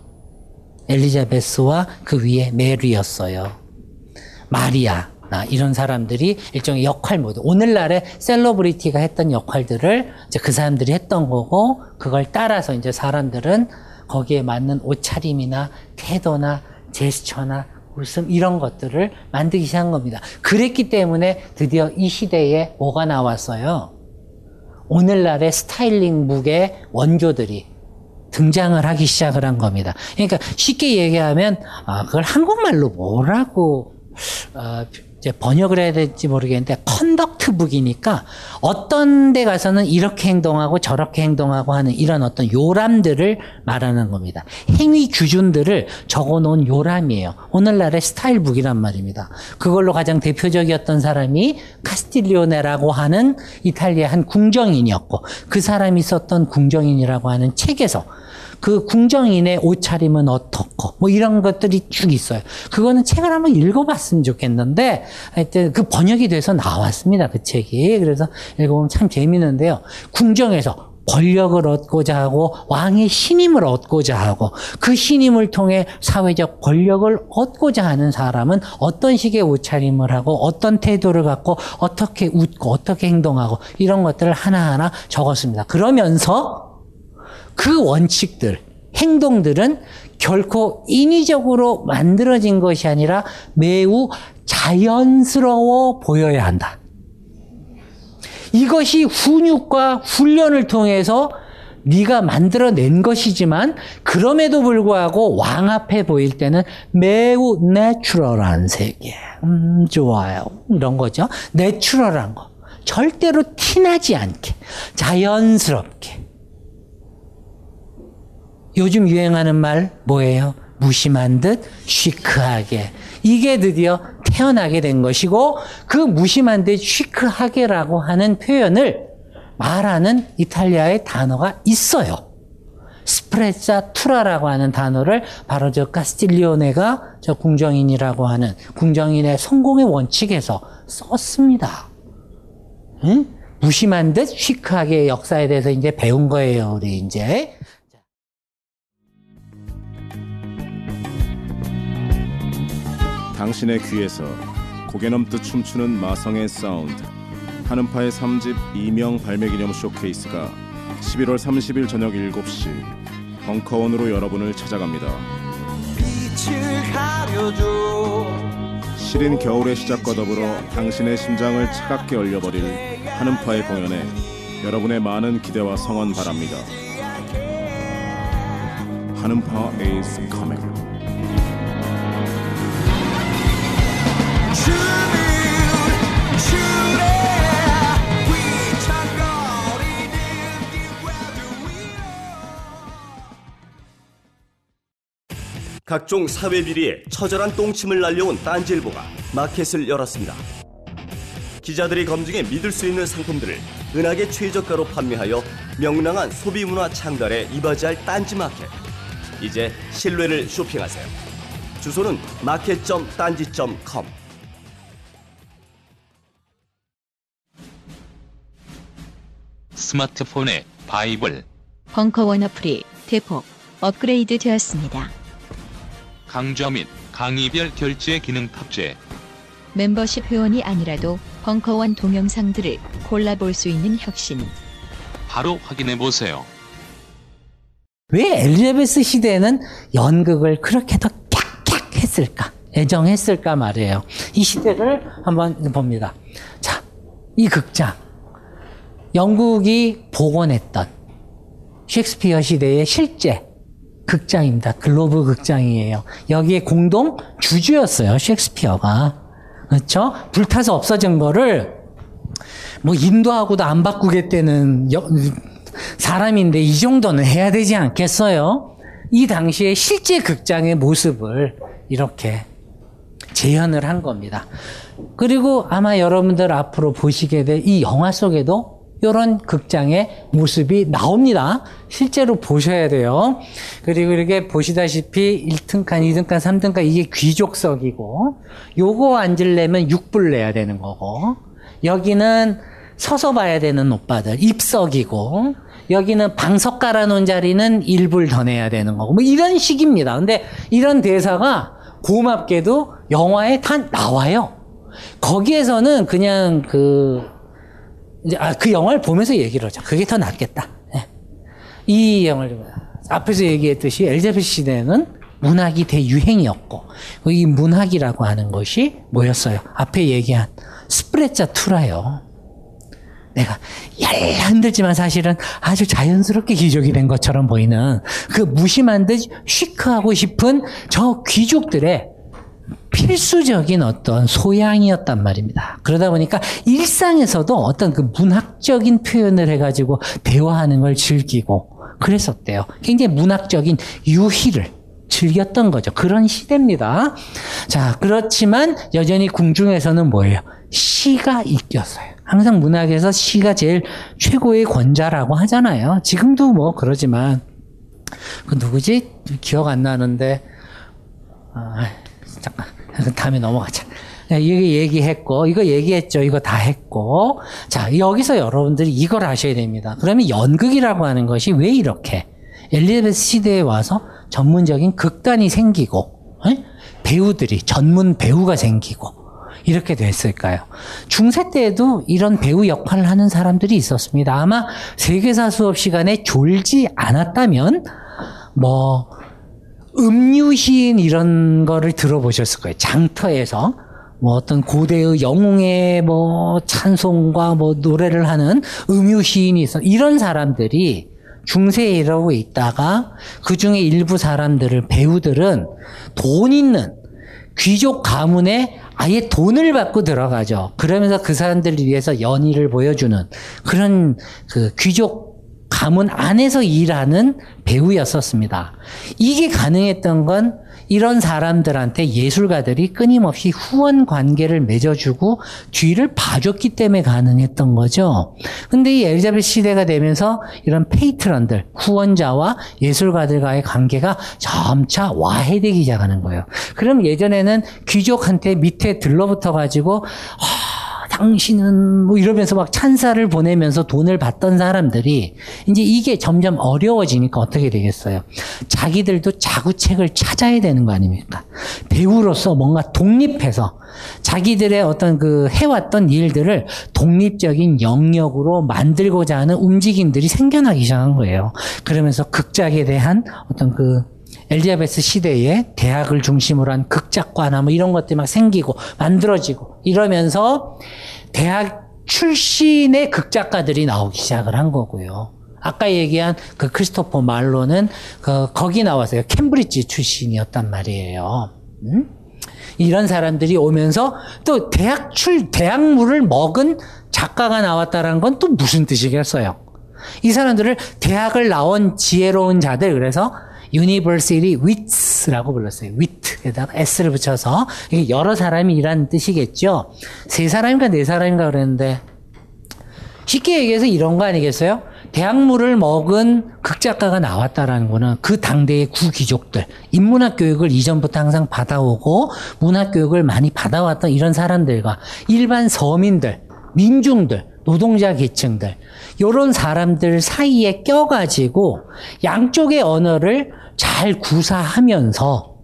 엘리자베스와 그 위에 메리였어요. 마리아. 나 이런 사람들이 일종의 역할 모델. 오늘날의 celebrity가 했던 역할들을 이제 그 사람들이 했던 거고 그걸 따라서 이제 사람들은 거기에 맞는 옷차림이나 태도나 제스처나 웃음 이런 것들을 만들기 시작한 겁니다. 그랬기 때문에 드디어 이 시대에 뭐가 나왔어요? 오늘날의 스타일링북의 원조들이 등장을 하기 시작을 한 겁니다. 그러니까 쉽게 얘기하면 아, 그걸 한국말로 뭐라고 어, 이제 번역을 해야 될지 모르겠는데 컨덕트북이니까 어떤 데 가서는 이렇게 행동하고 저렇게 행동하고 하는 이런 어떤 요람들을 말하는 겁니다. 행위 규준들을 적어 놓은 요람이에요. 오늘날의 스타일북이란 말입니다. 그걸로 가장 대표적이었던 사람이 카스틸리오네라고 하는 이탈리아 한 궁정인이었고 그 사람이 썼던 궁정인이라고 하는 책에서 그 궁정인의 옷차림은 어떻고 뭐 이런 것들이 쭉 있어요. 그거는 책을 한번 읽어봤으면 좋겠는데 하여튼 그 번역이 돼서 나왔습니다. 그 책이 그래서 읽어보면 참 재밌는데요. 궁정에서 권력을 얻고자 하고 왕의 신임을 얻고자 하고 그 신임을 통해 사회적 권력을 얻고자 하는 사람은 어떤 식의 옷차림을 하고 어떤 태도를 갖고 어떻게 웃고 어떻게 행동하고 이런 것들을 하나하나 적었습니다. 그러면서 그 원칙들, 행동들은 결코 인위적으로 만들어진 것이 아니라 매우 자연스러워 보여야 한다. 이것이 훈육과 훈련을 통해서 네가 만들어낸 것이지만 그럼에도 불구하고 왕 앞에 보일 때는 매우 내추럴한 세계. 음, 좋아요. 이런 거죠. 내추럴한 거. 절대로 티나지 않게 자연스럽게 요즘 유행하는 말 뭐예요? 무심한 듯 시크하게. 이게 드디어 태어나게 된 것이고 그 무심한 듯 시크하게라고 하는 표현을 말하는 이탈리아의 단어가 있어요. 스프레자 투라라고 하는 단어를 바로 저 카스틸리오네가 저 궁정인이라고 하는 궁정인의 성공의 원칙에서 썼습니다. 응? 무심한 듯 시크하게 역사에 대해서 이제 배운 거예요, 우리 이제. 당신의 귀에서 고개 넘듯 춤추는 마성의 사운드 한음파의 3집 이명 발매 기념 쇼케이스가 11월 30일 저녁 7시 벙커원으로 여러분을 찾아갑니다. 시린 겨울의 시작과 더불어 당신의 심장을 차갑게 얼려버릴 한음파의 공연에 여러분의 많은 기대와 성원 바랍니다. 한음파 is coming. 각종 사회 비리에 처절한 똥침을 날려온 딴지일보가 마켓을 열었습니다. 기자들이 검증해 믿을 수 있는 상품들을 은하계 최저가로 판매하여 명랑한 소비 문화 창달에 이바지할 딴지 마켓. 이제 신뢰를 쇼핑하세요. 주소는 마켓.딴지.com. 스마트폰의 바이블 벙커원 어플이 대폭 업그레이드 되었습니다. 강좌 및 강의별 결제 기능 탑재 멤버십 회원이 아니라도 벙커원 동영상들을 골라볼 수 있는 혁신. 바로 확인해 보세요. 왜 엘리자베스 시대에는 연극을 그렇게 더 깍깍 했을까? 애정했을까 말이에요. 이 시대를 한번 봅니다. 자, 이 극장. 영국이 복원했던 셰익스피어 시대의 실제 극장입니다. 글로브 극장이에요. 여기에 공동 주주였어요. 셰익스피어가. 그렇죠? 불타서 없어진 거를 뭐 인도하고도 안 바꾸겠다는 여, 사람인데 이 정도는 해야 되지 않겠어요? 이 당시에 실제 극장의 모습을 이렇게 재현을 한 겁니다. 그리고 아마 여러분들 앞으로 보시게 될 이 영화 속에도 이런 극장의 모습이 나옵니다. 실제로 보셔야 돼요. 그리고 이렇게 보시다시피 1등칸, 2등칸, 3등칸 이게 귀족석이고 요거 앉으려면 6불 내야 되는 거고 여기는 서서 봐야 되는 오빠들 입석이고 여기는 방석 깔아놓은 자리는 1불 더 내야 되는 거고 뭐 이런 식입니다. 근데 이런 대사가 고맙게도 영화에 다 나와요. 거기에서는 그냥 그 이제 아, 그 영화를 보면서 얘기를 하죠. 그게 더 낫겠다. 네. 이 영화를 앞에서 얘기했듯이 엘자베스 시대는 문학이 대유행이었고 이 문학이라고 하는 것이 뭐였어요? 앞에 얘기한 스프레자 투라요. 내가 얄 흔들지만 사실은 아주 자연스럽게 귀족이 된 것처럼 보이는 그 무심한 듯 시크하고 싶은 저 귀족들의 필수적인 어떤 소양이었단 말입니다. 그러다 보니까 일상에서도 어떤 그 문학적인 표현을 해가지고 대화하는 걸 즐기고 그랬었대요. 굉장히 문학적인 유희를 즐겼던 거죠. 그런 시대입니다. 자, 그렇지만 여전히 궁중에서는 뭐예요? 시가 이겼어요. 항상 문학에서 시가 제일 최고의 권자라고 하잖아요. 지금도 뭐 그러지만 그 누구지? 기억 안 나는데 아, 잠깐 다음에 넘어가자. 이거 얘기했고 이거 얘기했죠. 이거 다 했고 자 여기서 여러분들이 이걸 아셔야 됩니다. 그러면 연극이라고 하는 것이 왜 이렇게 엘리자베스 시대에 와서 전문적인 극단이 생기고 에? 배우들이 전문 배우가 생기고 이렇게 됐을까요? 중세 때에도 이런 배우 역할을 하는 사람들이 있었습니다. 아마 세계사 수업 시간에 졸지 않았다면 뭐 음유 시인 이런 거를 들어보셨을 거예요. 장터에서 뭐 어떤 고대의 영웅의 뭐 찬송과 뭐 노래를 하는 음유 시인이 있어. 이런 사람들이 중세에 이러고 있다가 그 중에 일부 사람들을 배우들은 돈 있는 귀족 가문에 아예 돈을 받고 들어가죠. 그러면서 그 사람들을 위해서 연희를 보여주는 그런 그 귀족 가문 안에서 일하는 배우였었습니다. 이게 가능했던 건 이런 사람들한테 예술가들이 끊임없이 후원 관계를 맺어주고 뒤를 봐줬기 때문에 가능했던 거죠. 근데 이 엘리자베스 시대가 되면서 이런 페이트런들, 후원자와 예술가들과의 관계가 점차 와해되기 시작하는 거예요. 그럼 예전에는 귀족한테 밑에 들러붙어 가지고 당신은 뭐 이러면서 막 찬사를 보내면서 돈을 받던 사람들이 이제 이게 점점 어려워지니까 어떻게 되겠어요? 자기들도 자구책을 찾아야 되는 거 아닙니까? 배우로서 뭔가 독립해서 자기들의 어떤 그 해왔던 일들을 독립적인 영역으로 만들고자 하는 움직임들이 생겨나기 시작한 거예요. 그러면서 극작에 대한 어떤 그 엘리자베스 시대에 대학을 중심으로 한 극작과나 뭐 이런 것들이 막 생기고 만들어지고 이러면서 대학 출신의 극작가들이 나오기 시작을 한 거고요. 아까 얘기한 그 크리스토퍼 말로는 그 거기 나왔어요. 캠브리지 출신이었단 말이에요. 음? 이런 사람들이 오면서 또 대학 출 대학물을 먹은 작가가 나왔다라는 건 또 무슨 뜻이겠어요? 이 사람들을 대학을 나온 지혜로운 자들 그래서 University Wits라고 불렀어요. Wit에다가 S를 붙여서 이게 여러 사람이 일하는 뜻이겠죠. 세 사람인가 네 사람인가 그랬는데 쉽게 얘기해서 이런 거 아니겠어요? 대학물을 먹은 극작가가 나왔다라는 거는 그 당대의 구귀족들, 인문학 교육을 이전부터 항상 받아오고 문학 교육을 많이 받아왔던 이런 사람들과 일반 서민들, 민중들, 노동자 계층들, 요런 사람들 사이에 껴가지고 양쪽의 언어를 잘 구사하면서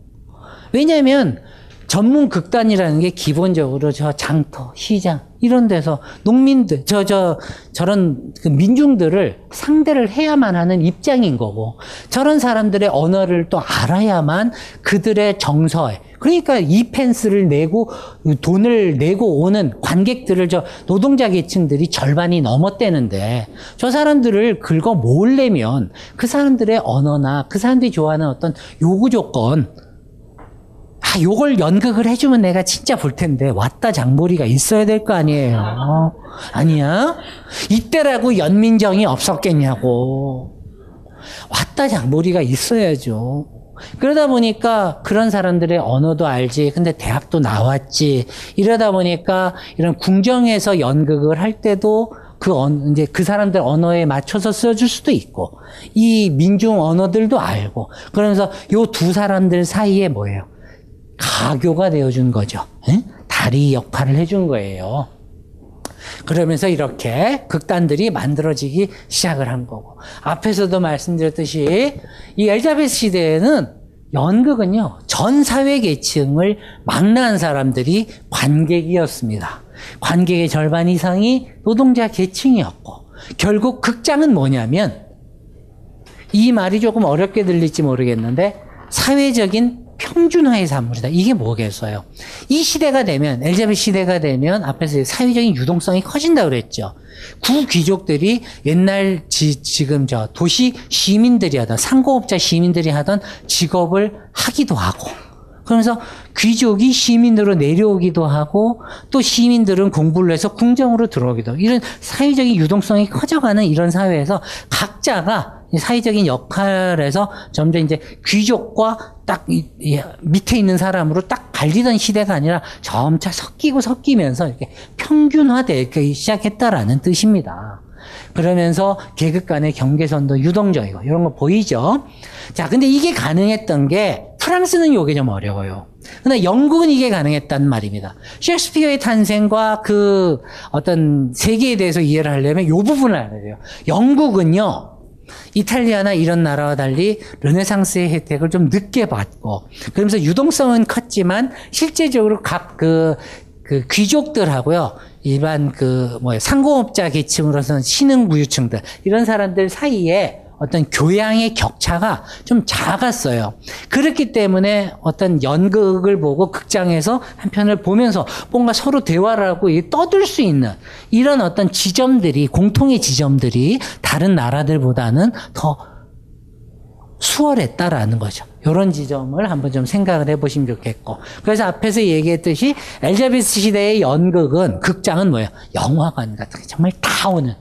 왜냐하면 전문 극단이라는 게 기본적으로 저 장터, 시장 이런 데서 농민들 저 저 저 런 그 민중들을 상대를 해야만 하는 입장인 거고 저런 사람들의 언어를 또 알아야만 그들의 정서에 그러니까 이 펜스를 내고 돈을 내고 오는 관객들을 저 노동자 계층들이 절반이 넘었대는데 저 사람들을 긁어 모으려면 그 사람들의 언어나 그 사람들이 좋아하는 어떤 요구 조건 아, 요걸 연극을 해주면 내가 진짜 볼 텐데, 왔다 장보리가 있어야 될 거 아니에요. 어? 아니야? 이때라고 연민정이 없었겠냐고. 왔다 장보리가 있어야죠. 그러다 보니까 그런 사람들의 언어도 알지. 근데 대학도 나왔지. 이러다 보니까 이런 궁정에서 연극을 할 때도 그 언, 이제 그 사람들 언어에 맞춰서 써줄 수도 있고, 이 민중 언어들도 알고, 그러면서 요 두 사람들 사이에 뭐예요? 가교가 되어준 거죠. 응? 다리 역할을 해준 거예요. 그러면서 이렇게 극단들이 만들어지기 시작을 한 거고. 앞에서도 말씀드렸듯이 이 엘자베스 시대에는 연극은요, 전 사회 계층을 망라한 사람들이 관객이었습니다. 관객의 절반 이상이 노동자 계층이었고, 결국 극장은 뭐냐면, 이 말이 조금 어렵게 들릴지 모르겠는데, 사회적인 평준화의 산물이다. 이게 뭐겠어요? 이 시대가 되면, 엘자베스 시대가 되면, 앞에서 사회적인 유동성이 커진다 그랬죠. 구귀족들이 옛날 지, 지금 저 도시 시민들이 하던, 상고업자 시민들이 하던 직업을 하기도 하고, 그러면서 귀족이 시민으로 내려오기도 하고 또 시민들은 공부를 해서 궁정으로 들어오기도 하고 이런 사회적인 유동성이 커져가는 이런 사회에서 각자가 사회적인 역할에서 점점 이제 귀족과 딱 밑에 있는 사람으로 딱 갈리던 시대가 아니라 점차 섞이고 섞이면서 이렇게 평균화되기 시작했다라는 뜻입니다. 그러면서 계급 간의 경계선도 유동적이고 이런 거 보이죠? 자, 근데 이게 가능했던 게 프랑스는 요게 좀 어려워요. 근데 영국은 이게 가능했단 말입니다. 셰익스피어의 탄생과 그 어떤 세계에 대해서 이해를 하려면 요 부분을 알아야 돼요. 영국은요, 이탈리아나 이런 나라와 달리 르네상스의 혜택을 좀 늦게 받고 그러면서 유동성은 컸지만 실제적으로 각그 그 귀족들하고요. 일반 그 뭐 상공업자 계층으로서는 신흥 부유층들 이런 사람들 사이에 어떤 교양의 격차가 좀 작았어요. 그렇기 때문에 어떤 연극을 보고 극장에서 한 편을 보면서 뭔가 서로 대화를 하고 떠들 수 있는 이런 어떤 지점들이, 공통의 지점들이 다른 나라들보다는 더 수월했다라는 거죠. 이런 지점을 한번 좀 생각을 해보시면 좋겠고. 그래서 앞에서 얘기했듯이 엘자베스 시대의 연극은, 극장은 뭐예요? 영화관 같은 게 정말 다 오는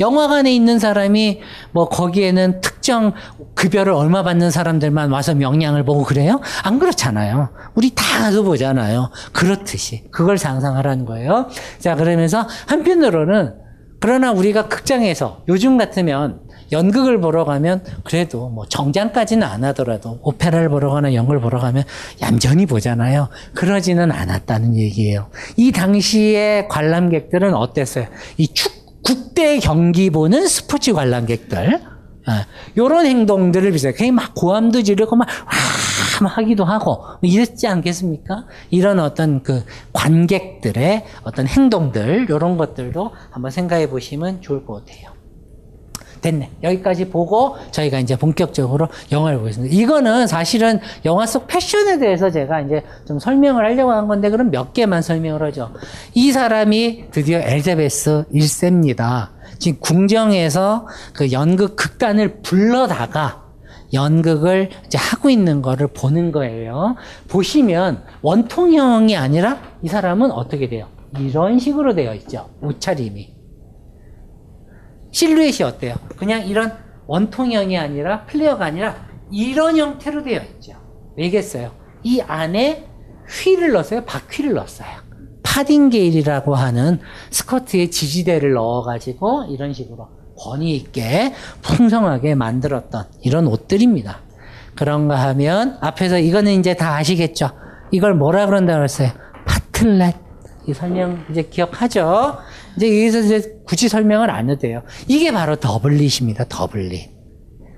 영화관에 있는 사람이 뭐 거기에는 특정 급여를 얼마 받는 사람들만 와서 명량을 보고 그래요? 안 그렇잖아요. 우리 다 가서 보잖아요. 그렇듯이 그걸 상상하라는 거예요. 자 그러면서 한편으로는 그러나 우리가 극장에서 요즘 같으면 연극을 보러 가면 그래도 뭐 정장까지는 안 하더라도 오페라를 보러 가나 연극을 보러 가면 얌전히 보잖아요. 그러지는 않았다는 얘기예요. 이 당시의 관람객들은 어땠어요? 이 축, 국대 경기 보는 스포츠 관람객들. 아, 요런 행동들을 비슷해요. 그냥 막 고함도 지르고 막, 와, 막 하기도 하고, 뭐 이랬지 않겠습니까? 이런 어떤 그 관객들의 어떤 행동들, 요런 것들도 한번 생각해 보시면 좋을 것 같아요. 됐네. 여기까지 보고 저희가 이제 본격적으로 영화를 보겠습니다. 이거는 사실은 영화 속 패션에 대해서 제가 이제 좀 설명을 하려고 한 건데 그럼 몇 개만 설명을 하죠. 이 사람이 드디어 엘자베스 1세입니다. 지금 궁정에서 그 연극 극단을 불러다가 연극을 이제 하고 있는 거를 보는 거예요. 보시면 원통형이 아니라 이 사람은 어떻게 돼요? 이런 식으로 되어 있죠. 옷차림이. 실루엣이 어때요? 그냥 이런 원통형이 아니라 플레어가 아니라 이런 형태로 되어 있죠. 왜겠어요? 이 안에 wheel을 넣었어요? 바퀴를 넣었어요. farthingale이라고 하는 스커트에 지지대를 넣어가지고 이런 식으로 권위 있게 풍성하게 만들었던 이런 옷들입니다. 그런가 하면 앞에서 이거는 이제 다 아시겠죠? 이걸 뭐라 그런다고 했어요? partlet. 이 설명 이제 기억하죠? 이제 여기서 이제 굳이 설명을 안 해도 돼요. 이게 바로 doublet입니다. doublet.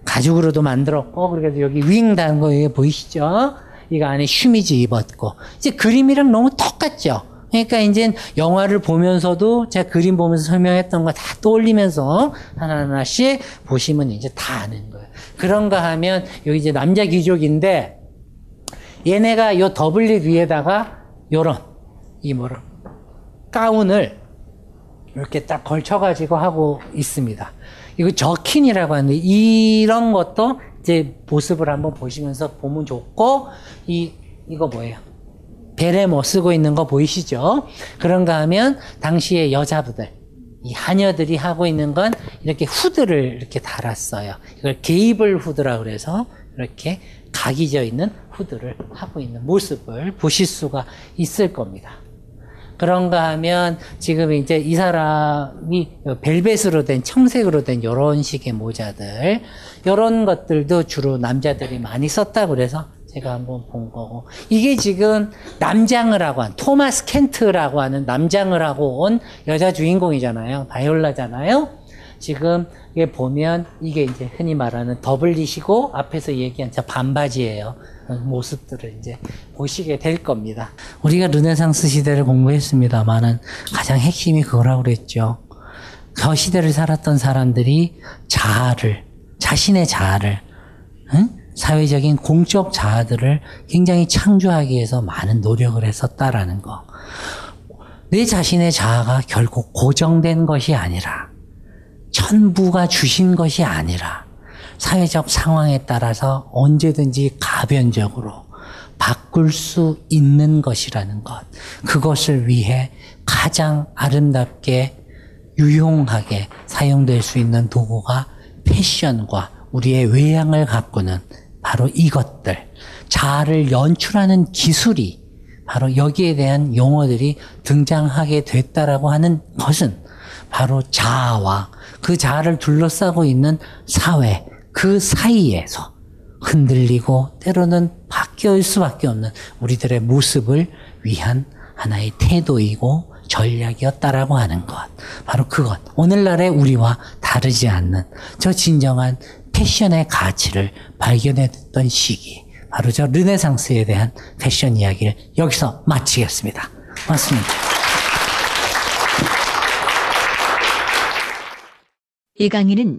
가죽으로도 만들었고, 그래서 여기 wing 단거 이게 보이시죠? 이거 안에 슈미즈 입었고. 이제 그림이랑 너무 똑같죠? 그러니까 이제 영화를 보면서도 제가 그림 보면서 설명했던 거 다 떠올리면서 하나하나씩 보시면 이제 다 아는 거예요. 그런가 하면 여기 이제 남자 귀족인데 얘네가 요 더블릿 위에다가 요런 이 뭐라 가운을 이렇게 딱 걸쳐가지고 하고 있습니다. 이거 저킨이라고 하는데 이런 것도 이제 모습을 한번 보시면서 보면 좋고 이 이거 뭐예요? 베레모 뭐 쓰고 있는 거 보이시죠? 그런가 하면 당시의 여자부들 이 하녀들이 하고 있는 건 이렇게 후드를 이렇게 달았어요. 이걸 게이블 후드라 그래서 이렇게 각이 져 있는 후드를 하고 있는 모습을 보실 수가 있을 겁니다. 그런가 하면 지금 이제 이 사람이 벨벳으로 된 청색으로 된 이런 식의 모자들 이런 것들도 주로 남자들이 많이 썼다 그래서 제가 한번 본 거고. 이게 지금 남장을 하고 한 토마스 켄트라고 하는 남장을 하고 온 여자 주인공이잖아요. 바이올라잖아요. 지금 이게 보면 이게 이제 흔히 말하는 더블릿이고 앞에서 얘기한 저 반바지예요 모습들을 이제 보시게 될 겁니다. 우리가 르네상스 시대를 공부했습니다만은 가장 핵심이 그거라고 그랬죠. 저 시대를 살았던 사람들이 자아를, 자신의 자아를, 응? 사회적인 공적 자아들을 굉장히 창조하기 위해서 많은 노력을 했었다라는 거. 내 자신의 자아가 결국 고정된 것이 아니라, 천부가 주신 것이 아니라, 사회적 상황에 따라서 언제든지 가변적으로 바꿀 수 있는 것이라는 것. 그것을 위해 가장 아름답게 유용하게 사용될 수 있는 도구가 패션과 우리의 외양을 가꾸는 바로 이것들. 자아를 연출하는 기술이 바로 여기에 대한 용어들이 등장하게 됐다라고 하는 것은 바로 자아와 그 자아를 둘러싸고 있는 사회, 그 사이에서 흔들리고 때로는 바뀔 수밖에 없는 우리들의 모습을 위한 하나의 태도이고 전략이었다라고 하는 것. 바로 그것. 오늘날의 우리와 다르지 않는 저 진정한 패션의 가치를 발견했던 시기. 바로 저 르네상스에 대한 패션 이야기를 여기서 마치겠습니다. 맞습니다. 이 강의는